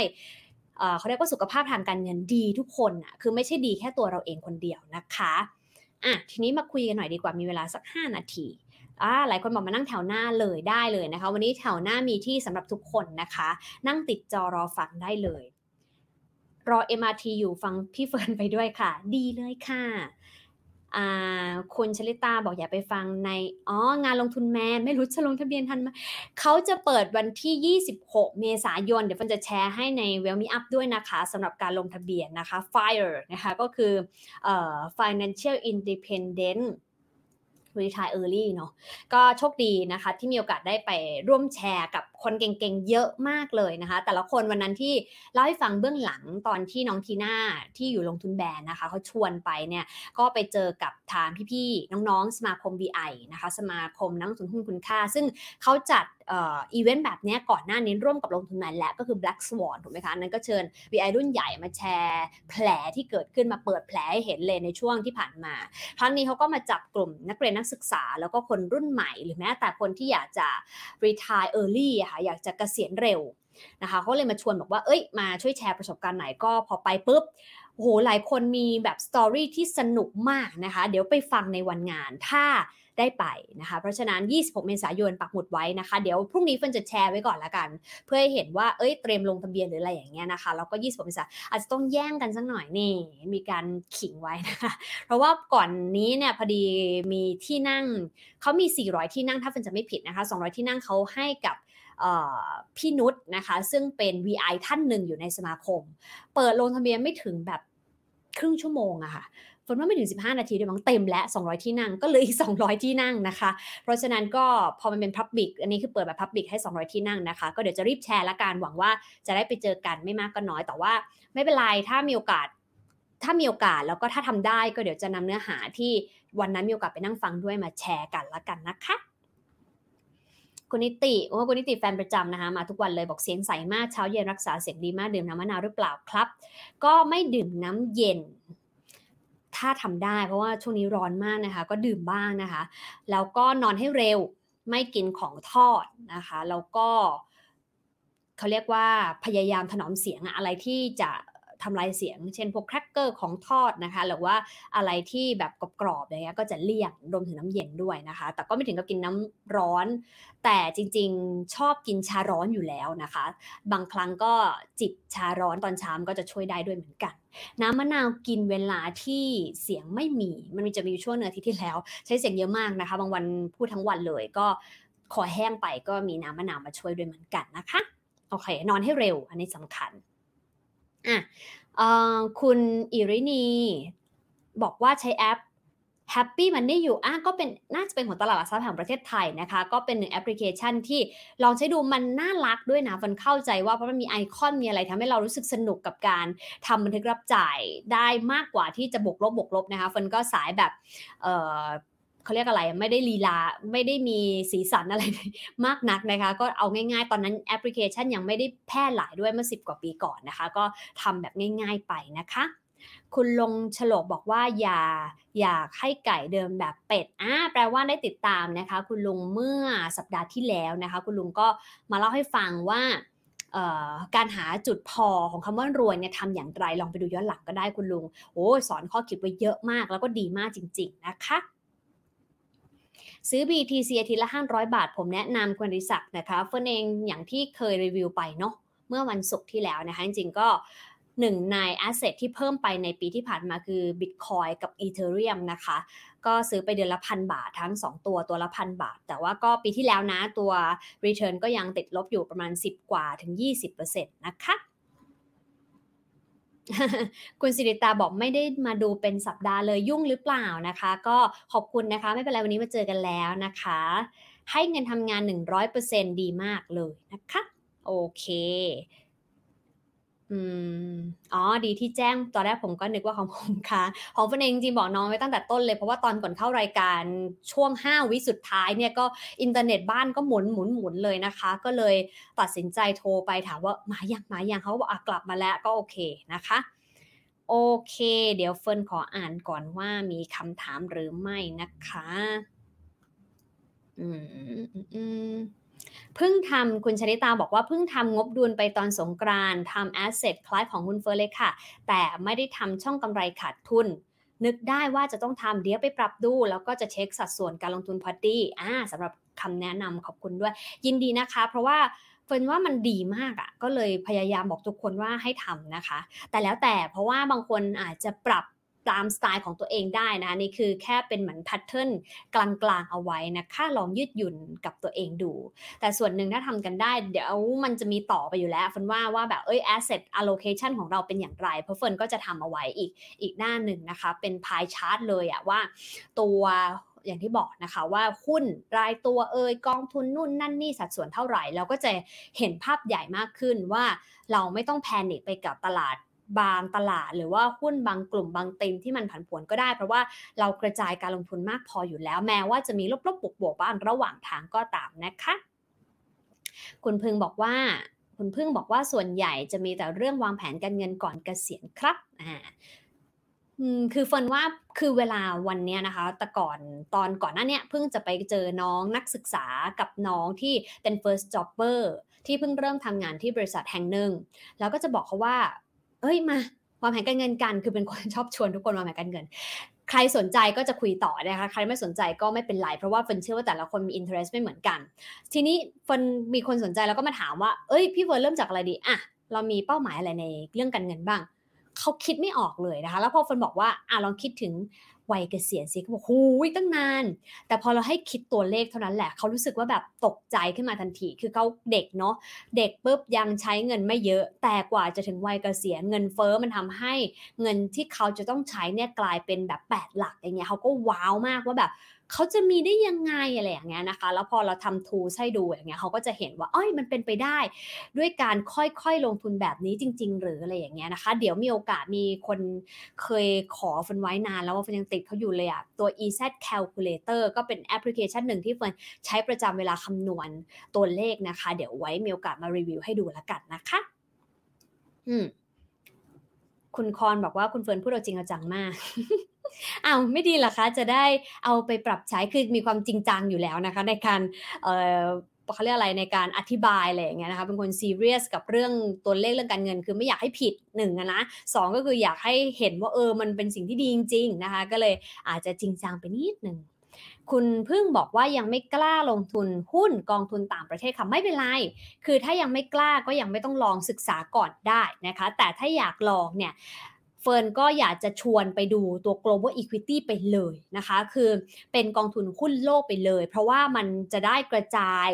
เขาเรียกว่าสุขภาพทางการเงินดีทุกคนอะคือไม่ใช่ดีแค่ตัวเราเองคนเดียวนะคะอะทีนี้มาคุยกันหน่อยดีกว่ามีเวลาสัก 5 นาที อ่าหลายคนบอกมานั่งแถวหน้าเลยได้เลยนะคะ วันนี้แถวหน้ามีที่สำหรับทุกคนนะคะ นั่งติดจอรอฟังได้เลย รอ MRT อยู่ฟังพี่เฟิร์นไปด้วยค่ะ ดีเลยค่ะคุณชลิตาบอกอยากไปฟังในอ๋องานลงทุนแมนไม่รู้จะลงทะเบียนทันไหมเขาจะเปิดวันที่ 26 เมษายน เดี๋ยวเฟิร์นจะแชร์ให้ใน w e l m e Up ด้วยนะคะสำหรับการลงทะเบียนนะคะ FIRE นะคะก็คือ Financial Independent Retire Early เนาะก็โชคดีนะคะที่มีโอกาสได้ไปร่วมแชร์กับ คนเก่งๆเยอะมากเลยนะคะ แต่ละคนวันนั้นที่เล่าให้ฟังเบื้องหลังตอนที่น้องทีน่าที่อยู่ลงทุนแบรนด์นะคะเขาชวนไปเนี่ยก็ไปเจอกับทางพี่ๆน้องๆ สมาคม VI นะคะสมาคมนักลงทุนหุ้นคุณค่า ซึ่งเขาจัดอีเวนต์แบบนี้ก่อนหน้านี้ร่วมกับลงทุนแมนและก็คือ Black Swan ถูกไหมคะนั้นก็เชิญ VI รุ่นใหญ่มาแชร์แผลที่เกิดขึ้นมาเปิดแผลให้เห็นเลยในช่วงที่ผ่านมา ครั้งนี้เขาก็มาจับกลุ่มนักเรียนนักศึกษา แล้วก็คนรุ่นใหม่ หรือแม้แต่คนที่อยากจะ retire early ค่ะอยากจะเกษียณเร็วนะคะเขาเลยมาชวนบอกว่าเอ้ยมาช่วยแชร์ประสบการณ์ไหนก็พอไปปุ๊บโอ้โหหลายคนมีแบบสตอรี่ที่สนุกมากนะคะ เดี๋ยวไปฟังในวันงานถ้าได้ไปนะคะ เพราะฉะนั้น 26 เมษายนปักหมุดไว้นะคะ เดี๋ยวพรุ่งนี้เฟินจะแชร์ไว้ก่อนละกัน เพื่อให้เห็นว่า เอ้ย เตรียมลงทะเบียนหรืออะไรอย่างเงี้ยนะคะ แล้วก็ 26 เมษายนอาจจะต้องแย่งกันสักหน่อยนี่ มีการขิงไว้นะคะ เพราะว่าก่อนนี้เนี่ยพอดีมีที่นั่ง เขามี 400 ที่นั่งถ้าเฟินจะไม่ผิดนะคะ 200 ที่นั่งเขาให้กับ พี่นุชนะคะ ซึ่งเป็น VI ท่านหนึ่งอยู่ในสมาคม เปิดลงทะเบียนไม่ถึงแบบครึ่งชั่วโมงอะค่ะฝนว่าไม่ถึง 15 นาทีด้วยมั้งเต็มและ200 ที่นั่งก็เลยอีก 200 ที่นั่งนะคะ เพราะฉะนั้นก็พอมันเป็นพับบิกอันนี้คือเปิดแบบพับบิกให้ 200 ที่นั่งนะคะ ก็เดี๋ยวจะรีบแชร์ละกันหวังว่าจะได้ไปเจอกันไม่มากก็น้อย แต่ว่าไม่เป็นไรถ้ามีโอกาสถ้ามีโอกาสแล้วก็ถ้าทำได้ก็เดี๋ยวจะนำเนื้อหาที่วันนั้นมีโอกาสไปนั่งฟังด้วยมาแชร์กันละกันนะคะ คุณนิติโอ้คุณนิติแฟนประจำนะคะมาทุกวันเลยบอกเสียงใสมากเช้าเย็นรักษาเสียงดีมากดื่มน้ำมะนาวหรือเปล่าครับ ก็ไม่ดื่มน้ำเย็น ถ้าทำได้ เพราะว่าช่วงนี้ร้อนมากนะคะ ก็ดื่มบ้างนะคะ แล้วก็นอนให้เร็วไม่กินของทอดนะคะ แล้วก็เขาเรียกว่าพยายามถนอมเสียงอะไรที่จะ ทำลายเสียง เช่นพวกแครกเกอร์ของทอดนะคะ หรือว่าอะไรที่แบบกรอบๆอะไรเงี้ยก็จะเลี่ยงรวมถึงน้ำเย็นด้วยนะคะ แต่ก็ไม่ถึงกับกินน้ำร้อน แต่จริงๆชอบกินชาร้อนอยู่แล้วนะคะ บางครั้งก็จิบชาร้อนตอนเช้าก็จะช่วยได้ด้วยเหมือนกันน้ำมะนาวกินเวลาที่เสียงไม่มี มันจะมีช่วงเนื้อที่ที่แล้ว ใช้เสียงเยอะมากนะคะ บางวันพูดทั้งวันเลยก็คอแห้งไปก็มีน้ำมะนาวมาช่วยด้วยเหมือนกันนะคะ โอเค นอนให้เร็ว อันนี้สำคัญ อะคุณอิรินี บอกว่าใช้แอป Happy Money อยู่อะก็เป็นน่าจะเป็นของตลาดหลักทรัพย์แห่งประเทศไทยนะคะ ก็เป็นหนึ่งแอปพลิเคชันที่ลองใช้ดูมันน่ารักด้วยนะฟันเข้าใจว่าเพราะมันมีไอคอนมีอะไรทำให้เรารู้สึกสนุกกับการทำบันทึกรับจ่ายได้มากกว่าที่จะบวกลบบวกลบนะคะฟันก็สายแบบเอ่อ เขาเรียกอะไรไม่ได้ลีลาไม่ได้มีสีสันอะไรมากนักนะคะ ก็เอาง่ายๆ ตอนนั้นแอปพลิเคชันยังไม่ได้แพร่หลายด้วยเมื่อ 10 กว่าปีก่อนนะคะ ก็ทำแบบง่ายๆไปนะคะคุณลงฉลกบอกว่าอย่าอยากให้ไก่เดิมแบบเป็ดอ่าแปลว่าได้ติดตามนะคะ คุณลุงเมื่อสัปดาห์ที่แล้วนะคะ คุณลุงก็มาเล่าให้ฟังว่าการหาจุดพอของคำว่ารวยเนี่ยทำอย่างไรลองไปดูย้อนหลังก็ได้คุณลุงโอ้สอนข้อคิดไว้เยอะมากแล้วก็ดีมากจริง ๆ นะคะ ซื้อ BTC อาทิตย์ละ 500 บาท ผมแนะนำคุณริศักนะคะเฟิร์นเองอย่างที่เคยรีวิวไปเนาะเมื่อวันศุกร์ที่แล้วนะคะจริงๆก็หนึ่งใน asset ที่เพิ่มไปในปีที่ผ่านมาคือ Bitcoin กับ Ethereum นะคะ ก็ซื้อไปเดือนละพันบาททั้ง 2 ตัวตัวละพันบาท แต่ว่าก็ปีที่แล้วนะตัว Return ก็ยังติดลบอยู่ประมาณ 10 กว่าถึง 20%นะคะ คุณสิริตาบอกไม่ได้มาดูเป็นสัปดาห์เลยยุ่งหรือเปล่านะคะ ก็ขอบคุณนะคะ ไม่เป็นไรวันนี้มาเจอกันแล้วนะคะ ให้เงินทำงาน 100%ดีมากเลยนะคะ โอเค อืม อ๋อ ดีที่แจ้ง ตอนแรกผมก็นึกว่าของผมค่ะ ของฟินเองจริงบอกน้องไว้ตั้งแต่ต้นเลย เพราะว่าตอนก่อนเข้ารายการช่วง 5 วิสุดท้ายเนี่ยก็อินเทอร์เน็ตบ้านก็หมุนหมุนหมุนเลยนะคะ ก็เลยตัดสินใจโทรไปถามว่ามายังมายังเขาบอกกลับมาแล้วก็โอเคนะคะ โอเค เดี๋ยวเฟิร์นขออ่านก่อนว่ามีคำถามหรือไม่นะคะ อืมอืม เพิ่งทำคุณชนิตาบอกว่าเพิ่งทำงบดุลไปตอนสงกรานต์ทำ asset คล้ายของคุณเฟิร์นเลยค่ะ แต่ไม่ได้ทำช่องกำไรขาดทุน นึกได้ว่าจะต้องทำเดี๋ยวไปปรับดู แล้วก็จะเช็คสัดส่วนการลงทุนพอดีอ่าสำหรับคำแนะนำขอบคุณด้วย ยินดีนะคะ เพราะว่าเฟิร์นว่ามันดีมากอะ่ะ ก็เลยพยายามบอกทุกคนว่าให้ทำนะคะ แต่แล้วแต่เพราะว่าบางคนอาจจะปรับ ตามสไตล์ของตัวเองได้นะนี่คือแค่เป็นเหมือน pattern กลางๆเอาไว้นะคะลองยืดหยุ่นกับตัวเองดู แต่ส่วนหนึ่งถ้าทำกันได้ เดี๋ยวมันจะมีต่อไปอยู่แล้วเฟิร์นว่าว่าแบบเอ้ย asset allocation ของเราเป็นอย่างไร เพราะเฟิร์นก็จะทำเอาไว้อีกอีกหน้าหนึ่งนะคะ เป็นพายชาร์ตเลยอะว่าตัวอย่างที่บอกนะคะว่าหุ้นรายตัวเอ่ยกองทุนนู่นนั่นนี่สัดส่วนเท่าไหร่ เราก็จะเห็นภาพใหญ่มากขึ้นว่าเราไม่ต้องแพนิคไปกับตลาด บางตลาด หรือว่าหุ้นบางกลุ่มบางเต็มที่มันผันผวนก็ได้ เพราะว่าเรากระจายการลงทุนมากพออยู่แล้ว แม้ว่าจะมีลบๆบวกๆบ้างระหว่างทางก็ตามนะคะ คุณพึงบอกว่าคุณพึ่งบอกว่าส่วนใหญ่จะมีแต่เรื่องวางแผนการเงินก่อนเกษียณครับอ่าคือเฟิร์นว่าคือเวลาวันนี้นะคะ แต่ก่อนตอนก่อนหน้านี้เพิ่งจะไปเจอน้องนักศึกษากับน้องที่เป็น first jobber ที่เพิ่งเริ่มทำงานที่บริษัทแห่งหนึ่ง แล้วก็จะบอกเขาว่า เอ้ยมาวางแผนการเงินกันคือเป็นคนชอบชวนทุกคนวางแผนการเงิน ใครสนใจก็จะคุยต่อนะคะ ใครไม่สนใจก็ไม่เป็นไร เพราะว่าเฟิร์นเชื่อว่าแต่ละคนมี interest ไม่เหมือนกัน ทีนี้เฟิร์นมีคนสนใจแล้วก็มาถามว่า เอ้ยพี่เฟิร์นเริ่มจากอะไรดีอะเรามีเป้าหมายอะไรในเรื่องการเงินบ้างเขาคิดไม่ออกเลยนะคะ แล้วพอเฟินบอกว่าอะลองคิดถึง วัยเกษียณสิเขาบอกหูยตั้งนาน แต่พอเราให้คิดตัวเลขเท่านั้นแหละเขารู้สึกว่าแบบตกใจขึ้นมาทันที คือเขาเด็กเนาะเด็กปุ๊บยังใช้เงินไม่เยอะ แต่กว่าจะถึงวัยเกษียณเงินเฟอ้อมันทำให้เงินที่เขาจะต้องใช้เนี่ยกลายเป็นแบบ 8 หลักอย่างเงี้ยเขาก็ว้าวมากว่าแบบ เขาจะมีได้ยังไงอะไรอย่างเงี้ยนะคะ แล้วพอเราทำทูให้ดูอย่างเงี้ยเขาก็จะเห็นว่าอ้อยมันเป็นไปได้ ด้วยการค่อยๆลงทุนแบบนี้จริง ๆ หรืออะไรอย่างเงี้ยนะคะ เดี๋ยวมีโอกาสมีคนเคยขอฟันไว้นานแล้วว่าฟันยังติดเขาอยู่เลยอะตัว EZ Calculator ก็เป็นแอปพลิเคชันหนึ่งที่ฟันใช้ประจำเวลาคำนวณตัวเลขนะคะ เดี๋ยวไว้มีโอกาสมารีวิวให้ดูแล้วกันนะคะ อืมคุณคอนบอกว่าคุณเฟิร์นพูดเอาจริงเอาจังมาก อ้าวไม่ดีหรอคะ จะได้เอาไปปรับใช้คือมีความจริงจังอยู่แล้วนะคะ ในการเออเขาเรียกอะไรในการอธิบายอะไรอย่างเงี้ยนะคะเป็นคนซีเรียสกับเรื่องตัวเลขเรื่องการเงิน คือไม่อยากให้ผิดหนึ่งนะสองก็คืออยากให้เห็นว่าเออมันเป็นสิ่งที่ดีจริง ๆนะคะ ก็เลยอาจจะจริงจังไปนิดหนึ่งคุณพึ่งบอกว่ายังไม่กล้าลงทุนหุ้นกองทุนต่างประเทศค่ะไม่เป็นไร คือถ้ายังไม่กล้าก็ยังไม่ต้องลองศึกษาก่อนได้นะคะ แต่ถ้าอยากลองเนี่ย เฟิร์นก็อยากจะชวนไปดูตัว global equity ไปเลยนะคะ คือเป็นกองทุนหุ้นโลกไปเลย เพราะว่ามันจะได้กระจาย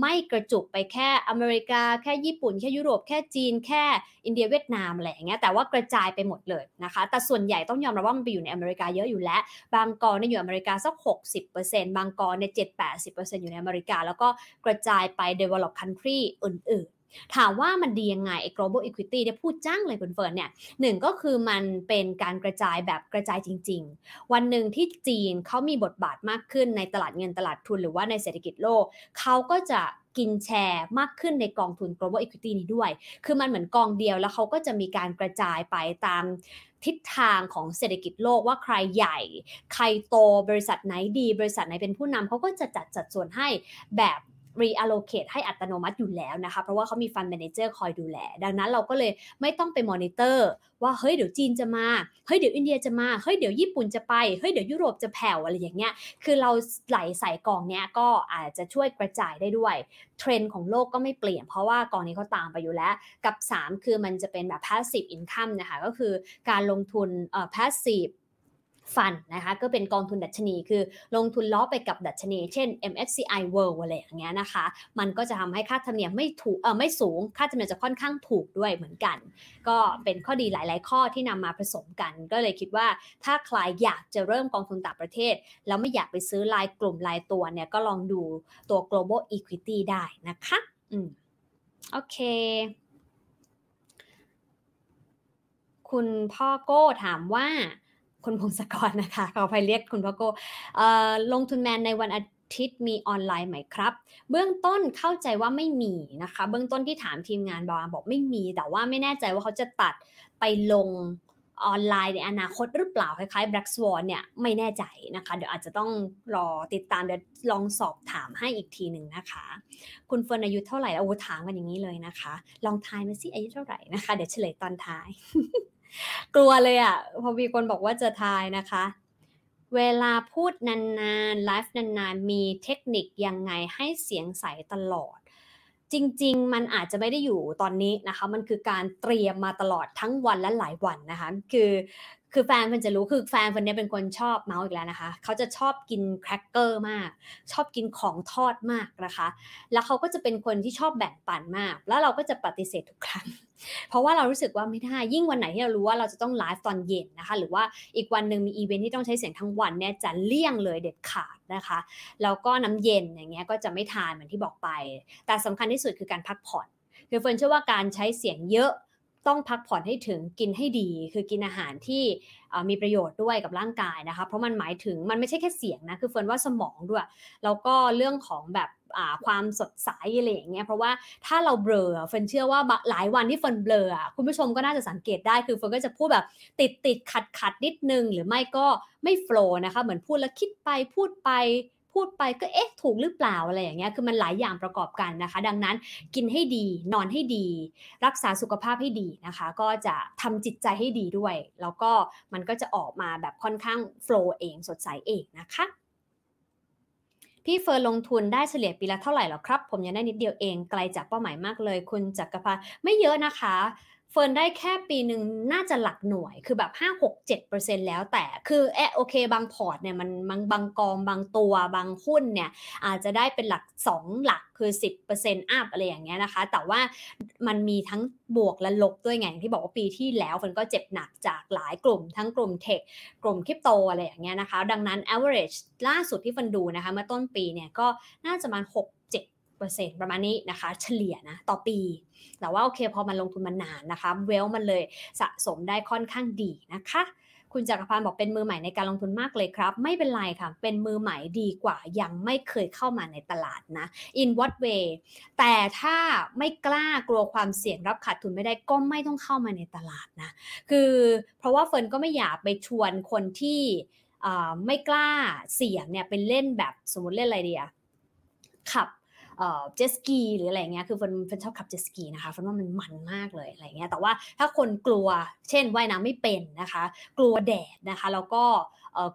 ไม่กระจุกไปแค่อเมริกา แค่ญี่ปุ่น แค่ยุโรป แค่จีน แค่อินเดียเวียดนามอะไรอย่างเงี้ย แต่ว่ากระจายไปหมดเลยนะคะ แต่ส่วนใหญ่ต้องยอมรับว่ามันไปอยู่ในอเมริกาเยอะอยู่แล้ว บางกองเนี่ยอยู่อเมริกาสัก 60%บางกองเนี่ย7-80%อยู่ในอเมริกา แล้วก็กระจายไป develop country อื่น ถามว่ามันดียังไง global equity เนี่ยพูดจ้างเลยคุณเฟิร์นเนี่ยหนึ่งก็คือมันเป็นการกระจายแบบกระจายจริง ๆ วันหนึ่งที่จีนเขามีบทบาทมากขึ้นในตลาดเงินตลาดทุนหรือว่าในเศรษฐกิจโลกเขาก็จะกินแชร์มากขึ้นในกองทุน global equity นี้ด้วย คือมันเหมือนกองเดียวแล้วเขาก็จะมีการกระจายไปตามทิศทางของเศรษฐกิจโลกว่าใครใหญ่ ใครโตบริษัทไหนดี บริษัทไหนเป็นผู้นำเขาก็จะจัดจัดส่วนให้แบบ reallocate ให้อัตโนมัติอยู่แล้วนะคะ เพราะว่าเขามี fund manager คอยดูแล ดังนั้นเราก็เลยไม่ต้องไปมอนิเตอร์ ว่าเฮ้ยเดี๋ยวจีนจะมา เฮ้ยเดี๋ยวอินเดียจะมา เฮ้ยเดี๋ยวญี่ปุ่นจะไป เฮ้ยเดี๋ยวยุโรปจะแผ่วอะไรอย่างเงี้ย คือเราไหลใส่กองเนี้ยก็อาจจะช่วยกระจายได้ด้วย เทรนด์ของโลกก็ไม่เปลี่ยน เพราะว่ากองนี้เขาตามไปอยู่แล้ว กับ 3 คือมันจะเป็นแบบ passive income นะคะ ก็คือการลงทุนเอ่อ passive ฟันนะคะก็เป็นกองทุนดัชนีคือลงทุนล้อไปกับดัชนี เช่น MSCI World อะไรอย่างเงี้ยนะคะ มันก็จะทำให้ค่าธรรมเนียมไม่ถูกเออไม่สูง ค่าธรรมเนียมจะค่อนข้างถูกด้วยเหมือนกัน ก็เป็นข้อดีหลาย ๆ ข้อที่นำมาผสมกัน ก็เลยคิดว่าถ้าใครอยากจะเริ่มกองทุนต่างประเทศ แล้วไม่อยากไปซื้อรายกลุ่มรายตัวเนี่ยก็ลองดูตัว global equity ได้นะคะอืมโอเคคุณพ่อโก้ถามว่า คุณพงศกรนะคะขาไปเรียกคุณพ่อโก้ลงทุนแมนในวันอาทิตย์มีออนไลน์ไหมครับ เบื้องต้นเข้าใจว่าไม่มีนะคะ เบื้องต้นที่ถามทีมงานบอกบอกไม่มี แต่ว่าไม่แน่ใจว่าเขาจะตัดไปลงออนไลน์ในอนาคตหรือเปล่าคล้ายๆ Black Swan เนี่ยไม่แน่ใจนะคะ เดี๋ยวอาจจะต้องรอติดตามเดี๋ยวลองสอบถามให้อีกทีหนึ่งนะคะ คุณเฟิร์นอายุเท่าไหร่โอ้ถามกันอย่างนี้เลยนะคะ ลองทายมาสิอายุเท่าไหร่นะคะ เดี๋ยวเฉลยตอนท้าย กลัวเลยอะ่ะพอมีคนบอกว่าจะทายนะคะ เวลาพูดนานๆไลฟ์นานๆ มีเทคนิคยังไงให้เสียงใสตลอด จริง ๆ มันอาจจะไม่ได้อยู่ตอนนี้นะคะ มันคือการเตรียมมาตลอดทั้งวันและหลายวันนะคะ คือ คือแฟนเพิ่นจะรู้คือแฟนคนนี้เป็นคนชอบเมาส์อีกแล้วนะคะ เขาจะชอบกินแครกเกอร์มาก ชอบกินของทอดมากนะคะ แล้วเขาก็จะเป็นคนที่ชอบแบ่งปันมาก แล้วเราก็จะปฏิเสธทุกครั้ง เพราะว่าเรารู้สึกว่าไม่ได้ ยิ่งวันไหนที่เรารู้ว่าเราจะต้องไลฟ์ตอนเย็นนะคะ หรือว่าอีกวันหนึ่งมีอีเวนท์ที่ต้องใช้เสียงทั้งวันเนี่ยจะเลี่ยงเลยเด็ดขาดนะคะ แล้วก็น้ำเย็นอย่างเงี้ยก็จะไม่ทานเหมือนที่บอกไป แต่สำคัญที่สุดคือการพักผ่อนคือเฟิร์นเชื่อว่าการใช้เสียงเยอะ ต้องพักผ่อนให้ถึงกินให้ดี คือกินอาหารที่มีประโยชน์ด้วยกับร่างกายนะคะเพราะมันหมายถึงมันไม่ใช่แค่เสียงนะคือเฟิร์นว่าสมองด้วยแล้วก็เรื่องของแบบความสดใสอะไรอย่างเงี้ยเพราะว่าถ้าเราเบลอเฟิร์นเชื่อว่าหลายวันที่เฟิร์นเบลอคุณผู้ชมก็น่าจะสังเกตได้คือเฟิร์นก็จะพูดแบบติดติดขัดขัดนิดนึง หรือไม่ก็ไม่ flow นะคะเหมือนพูดแล้วคิดไปพูดไป พูดไปก็เอ๊ะถูกหรือเปล่าอะไรอย่างเงี้ยคือมันหลายอย่างประกอบกันนะคะ ดังนั้นกินให้ดีนอนให้ดี รักษาสุขภาพให้ดีนะคะ ก็จะทำจิตใจให้ดีด้วย แล้วก็มันก็จะออกมาแบบค่อนข้าง flow เองสดใสเองนะคะพี่เฟิร์นลงทุนได้เฉลี่ยปีละเท่าไหร่หรอครับ ผมยังได้นิดเดียวเองไกลจากเป้าหมายมากเลย คุณจักรพันธ์ไม่เยอะนะคะ เฟิร์นได้แค่ปีหนึ่งน่าจะหลักหน่วยคือแบบ 5 6 7 แล้วแต่คือแอะโอเค บางพอร์ตเนี่ยมันบางบางกองบางตัวบางหุ้นเนี่ยอาจจะได้เป็นหลัก 2 หลักคือ 10% up อะไรอย่างเงี้ยนะคะ แต่ว่ามันมีทั้งบวกและลบด้วยไงที่บอกว่าปีที่แล้วเฟิร์นก็เจ็บหนักจากหลายกลุ่ม ทั้งกลุ่ม techกลุ่มคริปโตอะไรอย่างเงี้ยนะคะ ดังนั้น average ล่าสุดที่เฟิร์นดูนะคะเมื่อต้นปีเนี่ยก็น่าจะมา6 7%ประมาณนี้นะคะ เฉลี่ยนะต่อปี แต่ว่าโอเคพอมันลงทุนมานานนะคะ เวลมันเลยสะสมได้ค่อนข้างดีนะคะคุณจักรพันธ์บอกเป็นมือใหม่ในการลงทุนมากเลยครับ ไม่เป็นไรค่ะ เป็นมือใหม่ดีกว่า ยังไม่เคยเข้ามาในตลาดนะ in what way แต่ถ้าไม่กล้ากลัวความเสี่ยงรับขาดทุนไม่ได้ก็ไม่ต้องเข้ามาในตลาดนะ คือเพราะว่าเฟิร์นก็ไม่อยากไปชวนคนที่ไม่กล้าเสี่ยงเนี่ยเป็นเล่นแบบสมมติเล่นอะไรเดียขับ เจสกีหรืออะไรเงี้ยคือฟันฟันชอบขับเจสกีนะคะฟันว่ามันมันมากเลยอะไรเงี้ยแต่ว่าถ้าคนกลัวเช่นว่ายน้ำไม่เป็นนะคะ กลัวแดดนะคะแล้วก็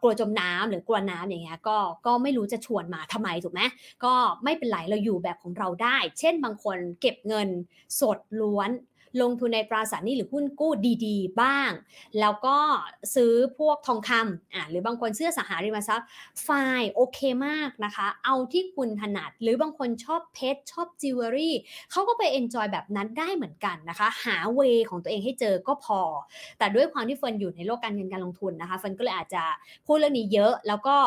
กลัวจมน้ำหรือกลัวน้ำอย่างเงี้ยก็ก็ไม่รู้จะชวนมาทำไมถูกไหมก็ไม่เป็นไรเราอยู่แบบของเราได้ เช่นบางคนเก็บเงินสดล้วน ลงทุนในตราสารหนี้หรือหุ้นกู้ดีๆ บ้าง แล้วก็ซื้อพวกทองคำอ่าหรือบางคนซื้ออสังหาริมทรัพย์ fine โอเคมากนะคะ เอาที่คุณถนัด หรือบางคนชอบเพชรชอบจิวเวลรี่เขาก็ไป enjoy แบบนั้นได้เหมือนกันนะคะ หา way ของตัวเองให้เจอก็พอ แต่ด้วยความที่เฟิร์นอยู่ในโลกการเงินการลงทุนนะคะเฟิร์นก็เลยอาจจะพูดเรื่องนี้เยอะแล้วก็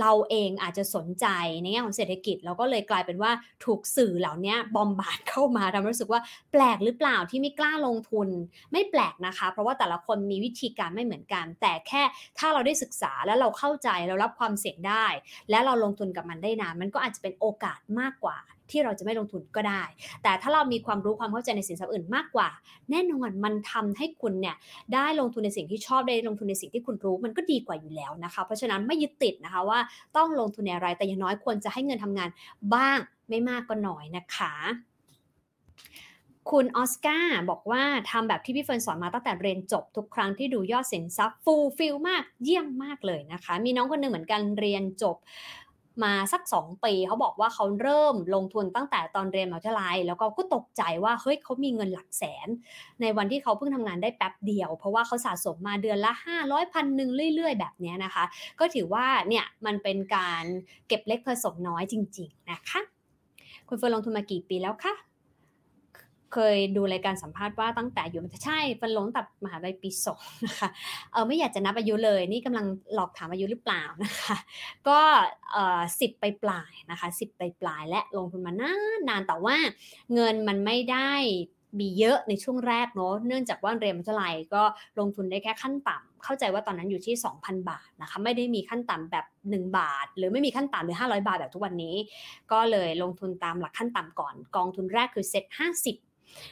เราเองอาจจะสนใจในแง่ของเศรษฐกิจเราก็เลยกลายเป็นว่าถูกสื่อเหล่านี้บอมบาดเข้ามาทำรู้สึกว่าแปลกหรือเปล่าที่ไม่กล้าลงทุนไม่แปลกนะคะ เพราะว่าแต่ละคนมีวิธีการไม่เหมือนกัน แต่แค่ถ้าเราได้ศึกษาแล้วเราเข้าใจเรารับความเสี่ยงได้ และเราลงทุนกับมันได้นานมันก็อาจจะเป็นโอกาสมากกว่า ที่เราจะไม่ลงทุนก็ได้ แต่ถ้าเรามีความรู้ความเข้าใจในสินทรัพย์อื่นมากกว่า แน่นอนมันทำให้คุณเนี่ยได้ลงทุนในสิ่งที่ชอบได้ลงทุนในสิ่งที่คุณรู้มันก็ดีกว่าอยู่แล้วนะคะ เพราะฉะนั้นไม่ยึดติดนะคะว่าต้องลงทุนในอะไรแต่อย่างน้อยควรจะให้เงินทำงานบ้างไม่มากก็น้อยนะคะคุณออสการ์บอกว่าทำแบบที่พี่เฟิร์นสอนมาตั้งแต่เรียนจบทุกครั้งที่ดูยอดสินทรัพย์ฟูลฟิลมากเยี่ยมมากเลยนะคะ มีน้องคนหนึ่งเหมือนกันเรียนจบ มาสัก 2 ปีเขาบอกว่าเขาเริ่มลงทุนตั้งแต่ตอนเรียนมหาวิทยาลัย แล้วก็ก็ตกใจว่าเฮ้ยเขามีเงินหลักแสน ในวันที่เขาเพิ่งทำงานได้แป๊บเดียว เพราะว่าเขาสะสมมาเดือนละ 500พันหนึ่งเรื่อย ๆ แบบนี้นะคะ ก็ถือว่าเนี่ยมันเป็นการเก็บเล็กผสมน้อยจริง ๆ นะคะ คุณเฟิร์นลงทุนมากี่ปีแล้วคะ เคยดูรายการสัมภาษณ์ว่าตั้งแต่อยู่มันใช่ฟันลงตัดมหาลัยปีสองนะคะเออไม่อยากจะนับอายุเลย นี่กำลังหลอกถามอายุหรือเปล่านะคะ ก็เออสิบไปปลายนะคะสิบไปปลายและลงทุนมานานนานแต่ว่าเงินมันไม่ได้มีเยอะในช่วงแรกเนาะเนื่องจากว่าเรียนมัธยมก็ลงทุนได้แค่ขั้นต่ำเข้าใจว่าตอนนั้นอยู่ที่ 2,000 บาทนะคะไม่ได้มีขั้นต่ำแบบ 1 บาท หรือไม่มีขั้นต่ำหรือ 500 บาทแบบทุกวันนี้ ก็เลยลงทุนตามหลักขั้นต่ำก่อน กองทุนแรกคือ SET50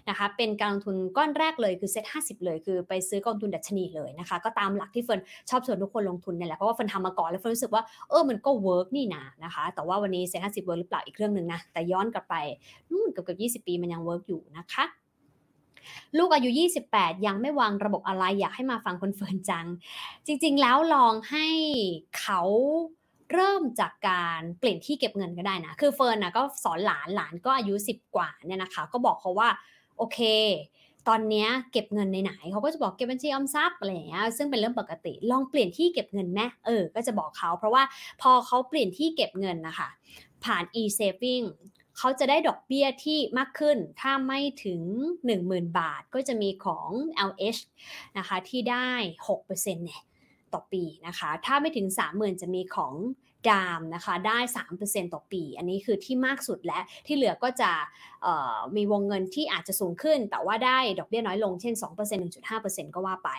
นะคะเป็นการลงทุนก้อนแรกเลยคือเซ็ตห้าสิบเลย คือไปซื้อกองทุนดัชนีเลยนะคะ ก็ตามหลักที่เฟิร์นชอบชวนทุกคนลงทุนเนี่ยแหละเพราะว่าเฟิร์นทำมาก่อนแล้วเฟิร์นรู้สึกว่าเออมันก็ work นี่นะนะคะ แต่ว่าวันนี้เซ็ตห้าสิบ work หรือเปล่าอีกเรื่องหนึ่งนะแต่ย้อนกลับไปนู่นเกือบเกือบยี่สิบปีมันยัง work อยู่นะคะลูกอายุ 28 ยังไม่วางระบบอะไรอยากให้มาฟังคุณเฟิร์นจัง จริง ๆ แล้วลองให้เขา เริ่มจากการเปลี่ยนที่เก็บเงินก็ได้นะ คือเฟิร์นนะก็สอนหลานหลานก็อายุ 10 กว่าเนี่ยนะคะ ก็บอกเขาว่าโอเค ตอนนี้เก็บเงินในไหนเขาก็จะบอกเก็บบัญชีออมทรัพย์อะไรอย่างเงี้ยซึ่งเป็นเรื่องปกติลองเปลี่ยนที่เก็บเงินไหมเออ ก็จะบอกเขาเพราะว่าพอเขาเปลี่ยนที่เก็บเงินนะคะผ่าน e-saving เขาจะได้ดอกเบี้ยที่มากขึ้น ถ้าไม่ถึง 10,000 บาทก็จะมีของ LH นะคะที่ได้ 6%เนี่ย ต่อปีนะคะ ถ้าไม่ถึง 30,000 จะมีของดามนะคะได้ 3%ต่อปี อันนี้คือที่มากสุดและที่เหลือก็จะมีวงเงินที่อาจจะสูงขึ้น แต่ว่าได้ดอกเบี้ยน้อยลงเช่น 2% 1.5%ก็ว่าไป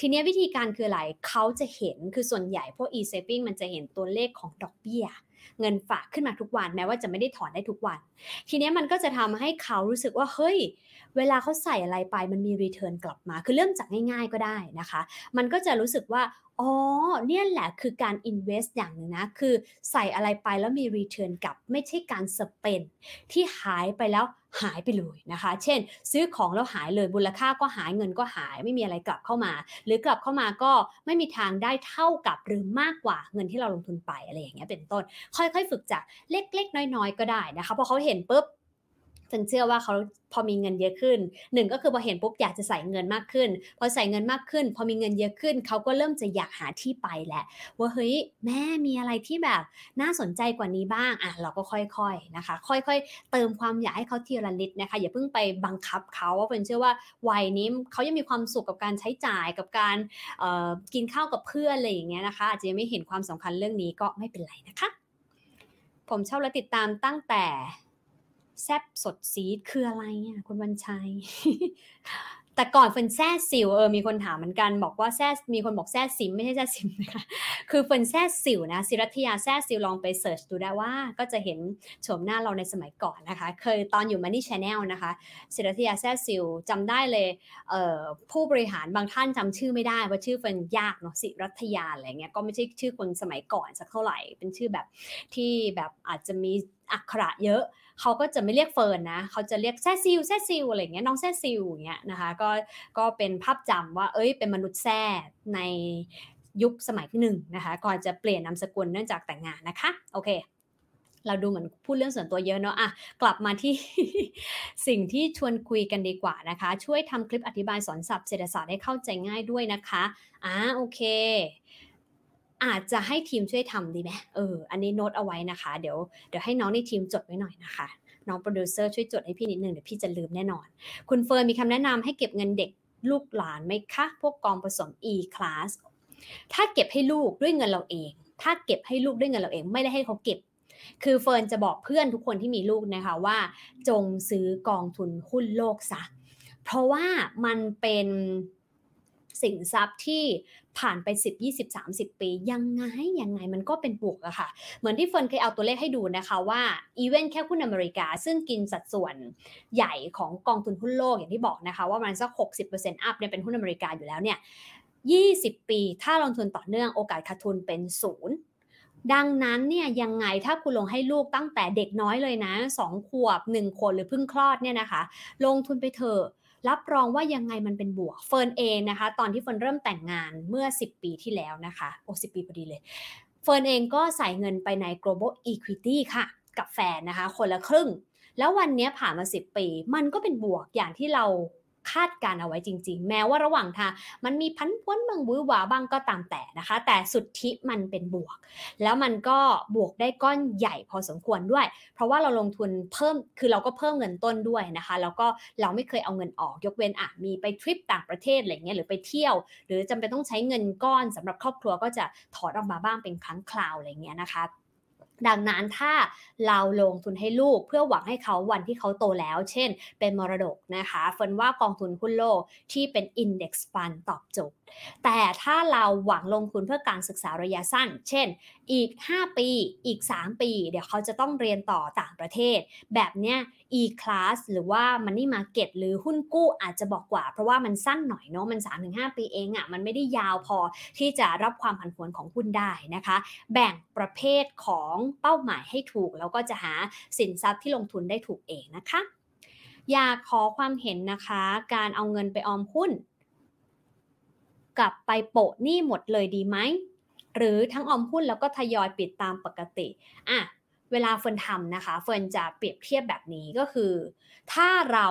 ทีนี้วิธีการคืออะไรเขาจะเห็นคือส่วนใหญ่พวก e-saving มันจะเห็นตัวเลขของดอกเบี้ยเงินฝากขึ้นมาทุกวันแม้ว่าจะไม่ได้ถอนได้ทุกวัน ทีนี้มันก็จะทำให้เขารู้สึกว่าเฮ้ยเวลาเขาใส่อะไรไปมันมีรีเทิร์นกลับมา คือเริ่มจากง่ายๆก็ได้นะคะ มันก็จะรู้สึกว่าอ๋อเนี่ยแหละคือการ invest อย่างหนึ่งนะ คือใส่อะไรไปแล้วมี return กลับ ไม่ใช่การ spend ที่หายไปแล้วหายไปเลยนะคะ เช่น ซื้อของแล้วหายเลยมูลค่าก็หายเงินก็หายไม่มีอะไรกลับเข้ามา หรือกลับเข้ามาก็ไม่มีทางได้เท่ากับหรือมากกว่าเงินที่เราลงทุนไปอะไรอย่างเงี้ยเป็นต้น ค่อยๆ ฝึกจากเล็กๆ น้อยๆ ก็ได้นะคะพอเขาเห็นปุ๊บ ฉันเชื่อว่าเขาพอมีเงินเยอะขึ้นหนึ่งก็คือพอเห็นปุ๊บอยากจะใส่เงินมากขึ้น พอใส่เงินมากขึ้น พอมีเงินเยอะขึ้น เขาก็เริ่มจะอยากหาที่ไปแหละว่าเฮ้ยแม่มีอะไรที่แบบน่าสนใจกว่านี้บ้างอะเราก็ค่อยๆนะคะ ค่อยๆ เติมความอยากให้เขาทีละนิดนะคะ อย่าเพิ่งไปบังคับเขาว่าเป็นเชื่อว่าวัยนี้เขายังมีความสุขกับการใช้จ่ายกับการกินข้าวกับเพื่อนอะไรอย่างเงี้ยนะคะอาจจะยังไม่เห็นความสำคัญเรื่องนี้ก็ไม่เป็นไรนะคะ ผมชอบและติดตามตั้งแต่ แซบสดซีดคืออะไรอะคุณวันชัย แต่ก่อนเฟินแซ่สิวเออมีคนถามเหมือนกันบอกว่าแซ่มีคนบอกแซ่ซิมไม่ใช่แซ่ซิมนะคะคือเฟินแซ่สิวนะศิรัทยาแซ่สิวลองไป search ดูได้ว่า ก็จะเห็นโฉมหน้าเราในสมัยก่อนนะคะ เคยตอนอยู่ Money Channel นะคะศิรัทยาแซ่สิวจำได้เลยเอ่อผู้บริหารบางท่านจำชื่อไม่ได้ว่าชื่อเฟินยากเนาะศิรัทยาอะไรเงี้ยก็ไม่ใช่ชื่อคนสมัยก่อนสักเท่าไหร่เป็นชื่อแบบที่แบบอาจจะมีอักขระเยอะ เขาก็จะไม่เรียกเฟิร์นนะเขาจะเรียกแซซิลแซซิลอะไรเงี้ยน้องแซซิลอย่างเงี้ยนะคะก็ก็เป็นภาพจำว่า เอ้ยเป็นมนุษย์แซ่ในยุคสมัยที่หนึ่งนะคะก่อนจะเปลี่ยนนามสกุลเนื่องจากแต่งงานนะคะโอเคเราดูเหมือนพูดเรื่องส่วนตัวเยอะเนาะอะกลับมาที่สิ่งที่ชวนคุยกันดีกว่านะคะ ช่วยทำคลิปอธิบายสอนศัพท์เศรษฐศาสตร์ให้เข้าใจง่ายด้วยนะคะอ่าโอเค อาจจะให้ทีมช่วยทำดีไหมเออ อันนี้โน้ตเอาไว้นะคะ เดี๋ยวเดี๋ยวให้น้องในทีมจดไว้หน่อยนะคะน้องโปรดิวเซอร์ช่วยจดให้พี่นิดนึงเดี๋ยวพี่จะลืมแน่นอน คุณเฟิร์นมีคำแนะนำให้เก็บเงินเด็กลูกหลานไหมคะ พวกกองผสม e-class ถ้าเก็บให้ลูกด้วยเงินเราเอง ถ้าเก็บให้ลูกด้วยเงินเราเอง ไม่ได้ให้เขาเก็บ คือเฟิร์นจะบอกเพื่อนทุกคนที่มีลูกนะคะว่า จงซื้อกองทุนหุ้นโลกซะ เพราะว่ามันเป็น สินทรัพย์ที่ผ่านไป 10 20 30 ปี ยังไง ยังไงมันก็เป็นบวกอะค่ะ เหมือนที่เฟิร์นเคยเอาตัวเลขให้ดูนะคะว่า even แค่หุ้นอเมริกา ซึ่งกินสัดส่วนใหญ่ของกองทุนหุ้นโลกอย่างที่บอกนะคะ ว่ามันสัก 60% up เนี่ยเป็นหุ้นอเมริกาอยู่แล้วเนี่ย20 ปี ถ้าลงทุนต่อเนื่องโอกาสขาดทุนเป็นศูนย์ดังนั้นเนี่ยยังไงถ้าคุณลงให้ลูกตั้งแต่เด็กน้อยเลยนะ 2 ขวบ1ขวบหรือเพิ่งคลอดเนี่ยนะคะ ลงทุนไปเถอะ รับรองว่ายังไงมันเป็นบวกเฟิร์นเองนะคะ ตอนที่เฟิร์นเริ่มแต่งงานเมื่อ 10 ปีที่แล้วนะคะ โอ้สิบปีพอดีเลย เฟิร์นเองก็ใส่เงินไปใน global equity ค่ะ กับแฟนนะคะ คนละครึ่ง แล้ววันนี้ผ่านมา 10 ปี มันก็เป็นบวกอย่างที่เรา คาดการเอาไว้จริง ๆ แม้ว่าระหว่างทางมันมีพันพ้นบางวื้อหวาบ้างก็ตามแต่นะคะ แต่สุดที่มันเป็นบวก แล้วมันก็บวกได้ก้อนใหญ่พอสมควรด้วย เพราะว่าเราลงทุนเพิ่มคือเราก็เพิ่มเงินต้นด้วยนะคะ แล้วก็เราไม่เคยเอาเงินออกยกเว้นอะมีไปทริปต่างประเทศอะไรเงี้ยหรือไปเที่ยว หรือจำเป็นต้องใช้เงินก้อนสำหรับครอบครัวก็จะถอดออกมาบ้างเป็นครั้งคราวอะไรเงี้ยนะคะ ดังนั้นถ้าเราลงทุนให้ลูกเพื่อหวังให้เขาวันที่เขาโตแล้ว เช่น เป็นมรดกนะคะฝนว่ากองทุนหุ้นโลกที่เป็น Index Fund ตอบโจทย์แต่ถ้าเราหวังลงทุนเพื่อการศึกษาระยะสั้น เช่น อีก 5 ปี อีก 3 ปี เดี๋ยวเขาจะต้องเรียนต่อต่างประเทศ แบบเนี้ย e-class หรือว่า money market หรือหุ้นกู้อาจจะบอกกว่า เพราะว่ามันสั้นหน่อยเนาะมัน 3-5 ปีเองอะ่ะมันไม่ได้ยาวพอที่จะรับความผันผวนของหุ้นได้นะคะ แบ่งประเภทของเป้าหมายให้ถูก แล้วก็จะหาสินทรัพย์ที่ลงทุนได้ถูกเองนะคะ อยากขอความเห็นนะคะ การเอาเงินไปออมหุ้น กลับไปโปะหนี้หมดเลยดีไหมหรือทั้งออมหุ้นแล้วก็ทยอยปิดตามปกติอะ เวลาเฟิร์นทำนะคะ เฟิร์นจะเปรียบเทียบแบบนี้ก็คือ ถ้าเรา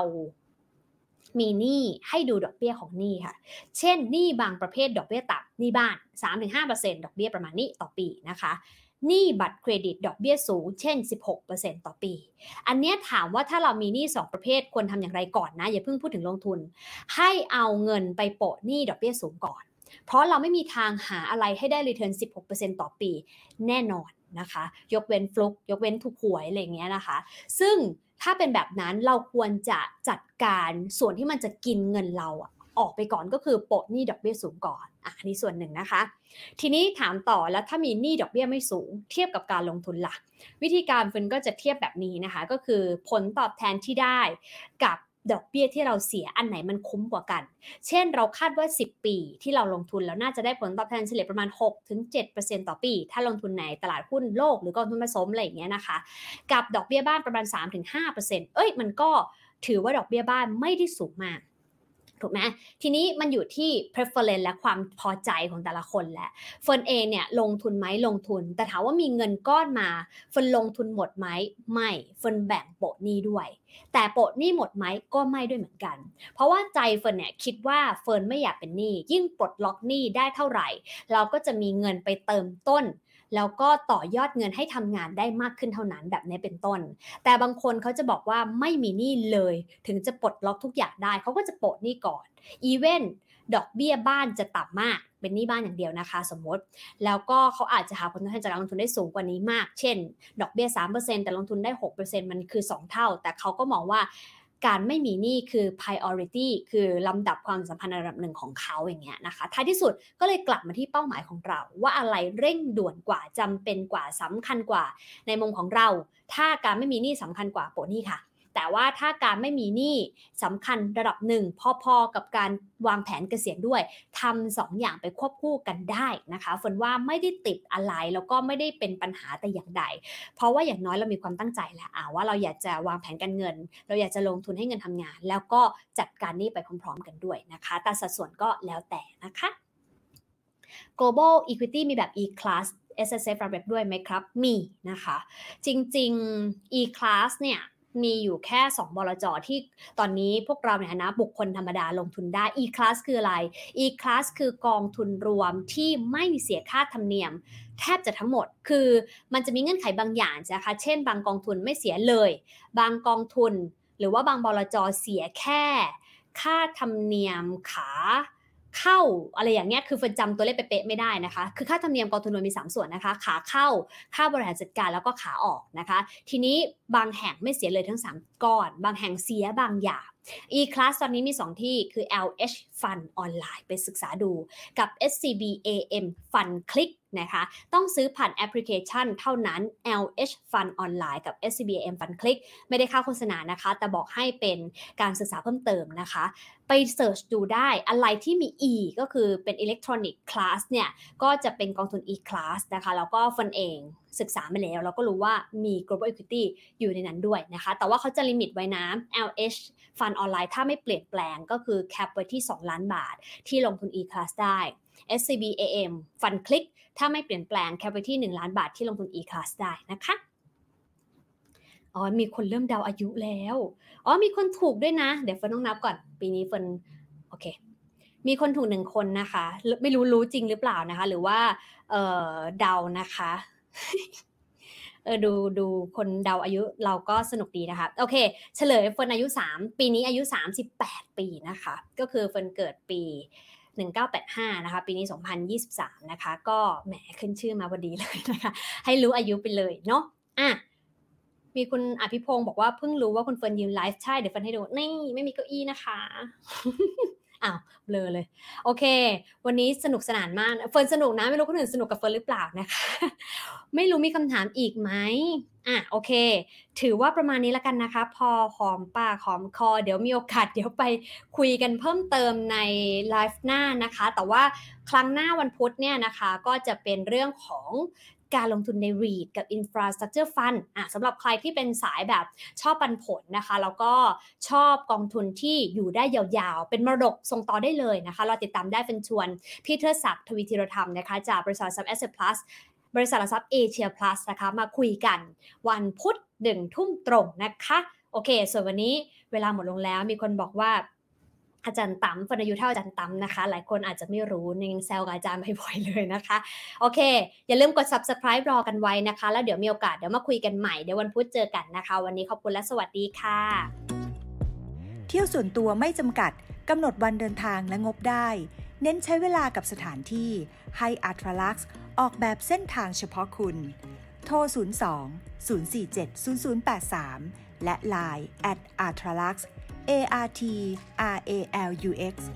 มีหนี้ให้ดูดอกเบี้ยของหนี้ค่ะ เช่นหนี้บางประเภทดอกเบี้ยต่ำหนี้บ้าน 3-5%ดอกเบี้ยประมาณนี้ต่อปีนะคะหนี้บัตรเครดิตดอกเบี้ยสูง เช่น 16%ต่อปี อันนี้ถามว่าถ้าเรามีหนี้2ประเภทควรทำอย่างไรก่อนนะ อย่าเพิ่งพูดถึงลงทุน ให้เอาเงินไปโปะหนี้ดอกเบี้ยสูงก่อน เพราะเราไม่มีทางหาอะไรให้ได้รีเทิร์น16%ต่อปี แน่นอน นะคะ ยกเว้นฟลุกยกเว้นถูกหวยอะไรเงี้ยนะคะ ซึ่งถ้าเป็นแบบนั้นเราควรจะจัดการส่วนที่มันจะกินเงินเราอออกไปก่อนก็คือโปะหนี้ดอกเบี้ยสูงก่อนอะนี่ส่วนหนึ่งนะคะ ทีนี้ถามต่อแล้วถ้ามีหนี้ดอกเบี้ยไม่สูง เทียบกับการลงทุนละ่ะ วิธีการฟินก็จะเทียบแบบนี้นะคะ ก็คือผลตอบแทนที่ได้กับ ดอกเบี้ยที่เราเสียอันไหนมันคุ้มกว่ากัน เช่นเราคาดว่า 10 ปีที่เราลงทุนแล้วน่าจะได้ผลตอบแทนเฉลี่ยประมาณ 6-7%ต่อปี ถ้าลงทุนในตลาดหุ้นโลกหรือกองทุนผสมอะไรอย่างเงี้ยนะคะ กับดอกเบี้ยบ้านประมาณ 3-5%เอ้ยมันก็ถือว่าดอกเบี้ยบ้านไม่ได้สูงมาก ถูกไหมทีนี้มันอยู่ที่ preference และความพอใจของแต่ละคนแหละเฟิร์นเองเนี่ยลงทุนไหมลงทุน แต่ถามว่ามีเงินก้อนมาเฟิร์นลงทุนหมดไหมไม่เฟิร์นแบ่งโปะหนี้ด้วย แต่โปะหนี้หมดไหมก็ไม่ด้วยเหมือนกัน เพราะว่าใจเฟิร์นเนี่ยคิดว่าเฟิร์นไม่อยากเป็นหนี้ยิ่งปลดล็อกหนี้ได้เท่าไหร่ เราก็จะมีเงินไปเติมต้น แล้วก็ต่อยอดเงินให้ทำงานได้มากขึ้นเท่านั้นแบบนี้เป็นต้น แต่บางคนเขาจะบอกว่าไม่มีหนี้เลย ถึงจะปลดล็อกทุกอย่างได้เขาก็จะโปะหนี้ก่อนอีเวนดอกเบี้ยบ้านจะต่ำมากเป็นหนี้บ้านอย่างเดียวนะคะ สมมติ แล้วก็เขาอาจจะหาผลตอบแทนจากการลงทุนได้สูงกว่านี้มาก เช่น ดอกเบี้ย3%แต่ลงทุนได้ 6%มันคือ 2 เท่า แต่เขาก็มองว่า การไม่มีหนี้คือ priority คือลำดับความสัมพันธ์ระดับหนึ่งของเขาอย่างเงี้ยนะคะท้ายที่สุดก็เลยกลับมาที่เป้าหมายของเรา ว่าอะไรเร่งด่วนกว่าจำเป็นกว่าสำคัญกว่า ในมุมของเรา ถ้าการไม่มีหนี้สำคัญกว่าโปรนี่ค่ะ แต่ว่าถ้าการไม่มีหนี้สำคัญระดับหนึ่งพอๆกับการวางแผนเกษียณด้วยทำสองอย่างไปควบคู่กันได้นะคะฝนว่าไม่ได้ติดอะไรแล้วก็ไม่ได้เป็นปัญหาแต่อย่างใด เพราะว่าอย่างน้อยเรามีความตั้งใจแล้วว่าเราอยากจะวางแผนการเงิน เราอยากจะลงทุนให้เงินทำงาน แล้วก็จัดการหนี้ไปพร้อม ๆ กันด้วยนะคะแต่สัดส่วนก็แล้วแต่นะคะ global equity มีแบบ e-class S S F รับแบบด้วยไหมครับ มีนะคะ จริง ๆ e-class เนี่ย มีอยู่แค่ 2 บลจที่ตอนนี้พวกเราในฐานะบุคคลธรรมดาลงทุนได้ e-class คืออะไร e-class คือกองทุนรวมที่ไม่มีเสียค่าธรรมเนียม แทบจะทั้งหมด คือมันจะมีเงื่อนไขบางอย่างนะคะ เช่น บางกองทุนไม่เสียเลย บางกองทุน หรือว่าบางบลจเสียแค่ ค่าธรรมเนียมขา เข้าอะไรอย่างเงี้ยคือเฟินจำตัวเลขเป๊ะไม่ได้นะคะ คือค่าธรรมเนียมกองทุนรวมมี 3 ส่วนนะคะ ขาเข้าค่าบริหารจัดการแล้วก็ขาออกนะคะ ทีนี้บางแห่งไม่เสียเลยทั้ง 3ก้อน บางแห่งเสียบางอย่าง e-class ตอนนี้มี 2 ที่คือ LH Fund ออนไลน์ไปศึกษาดูกับ SCB AM Fund Click นะคะต้องซื้อผ่านแอปพลิเคชันเท่านั้น LH Fund ออนไลน์กับ SCBM Fund Click ไม่ได้ค่าโฆษณานะคะ แต่บอกให้เป็นการศึกษาเพิ่มเติมนะคะ ไปเสิร์ชดูได้อะไรที่มี E ก็คือเป็น Electronic Class เนี่ย ก็จะเป็นกองทุน E Class นะคะ แล้วก็ฟันเองศึกษามาแล้ว เราก็รู้ว่ามี global equity อยู่ในนั้นด้วยนะคะ แต่ว่าเขาจะลิมิตไว้นะ LH Fund ออนไลน์ถ้าไม่เปลี่ยนแปลงก็คือแคปไว้ที่ 2 ล้านบาท ที่ลงทุน E Class ได้ SCB AM Fund Click ถ้าไม่เปลี่ยนแปลง cap ไว้ที่ 1 ล้านบาทที่ลงทุน e-class ได้นะคะอ๋อมีคนเริ่มเดาอายุแล้ว อ๋อมีคนถูกด้วยนะ เดี๋ยวเฟิร์นต้องนับก่อน ปีนี้เฟิร์นโอเค มีคนถูกหนึ่งคนนะคะ ไม่รู้รู้จริงหรือเปล่านะคะ หรือว่า เออเดานะคะ เออดูดูคนเดาอายุเราก็สนุกดีนะคะ โอเค เฉลยเฟิร์นอายุ 3 ปีนี้อายุ 38 ปีนะคะ ก็คือเฟิร์นเกิดปี 1985 นะคะ ปีนี้ 2023 นะคะ ก็แหมขึ้นชื่อมาพอดีเลยนะคะ ให้รู้อายุไปเลยเนาะอะมีคุณอภิพงศ์บอกว่าเพิ่งรู้ว่าคุณเฟิร์นยืนไลฟ์ใช่ เดี๋ยวเฟิร์นให้ดู นี่ ไม่มีเก้าอี้นะคะ อ้าวเบลอเลย โอเค วันนี้สนุกสนานมากเฟิร์นสนุกนะ ไม่รู้คนอื่นสนุกกับเฟิร์นหรือเปล่านะคะ ไม่รู้มีคำถามอีกไหมอะโอเค ถือว่าประมาณนี้แล้วกันนะคะ พอหอมปากหอมคอ เดี๋ยวมีโอกาสเดี๋ยวไปคุยกันเพิ่มเติมในไลฟ์หน้านะคะ แต่ว่าครั้งหน้าวันพุธเนี่ยนะคะ ก็จะเป็นเรื่องของ การลงทุนใน REIT กับ Infrastructure Fund อะสำหรับใครที่เป็นสายแบบชอบปันผลนะคะ แล้วก็ชอบกองทุนที่อยู่ได้ยาวๆ เป็นมรดกส่งต่อได้เลยนะคะ เราติดตามได้เป็นชวนพี่เทิดศักดิ์ทวีธีรธรรมนะคะ จากบริษัทซับแอสเซทพลัสบริษัทหลักทรัพย์เอเชียพลัสนะคะ มาคุยกันวันพุธหนึ่งทุ่มตรงนะคะ โอเค ส่วนวันนี้เวลาหมดลงแล้วมีคนบอกว่า อาจารย์ตั้มฟนอายุเท่าอาจารย์ตั้มนะคะ หลายคนอาจจะไม่รู้ยังแซวกับอาจารย์บ่อยๆเลยนะคะ โอเค อย่าลืมกด subscribe รอกันไว้นะคะ แล้วเดี๋ยวมีโอกาสเดี๋ยวมาคุยกันใหม่ เดี๋ยววันพุธเจอกันนะคะ วันนี้ขอบคุณและสวัสดีค่ะ เที่ยวส่วนตัวไม่จำกัดกำหนดวันเดินทางและงบได้ เน้นใช้เวลากับสถานที่ให้อัตรลักษ์ออกแบบเส้นทางเฉพาะคุณ โทร 02 047 0083 และ Line at a r t r a l u x A R T R A L U X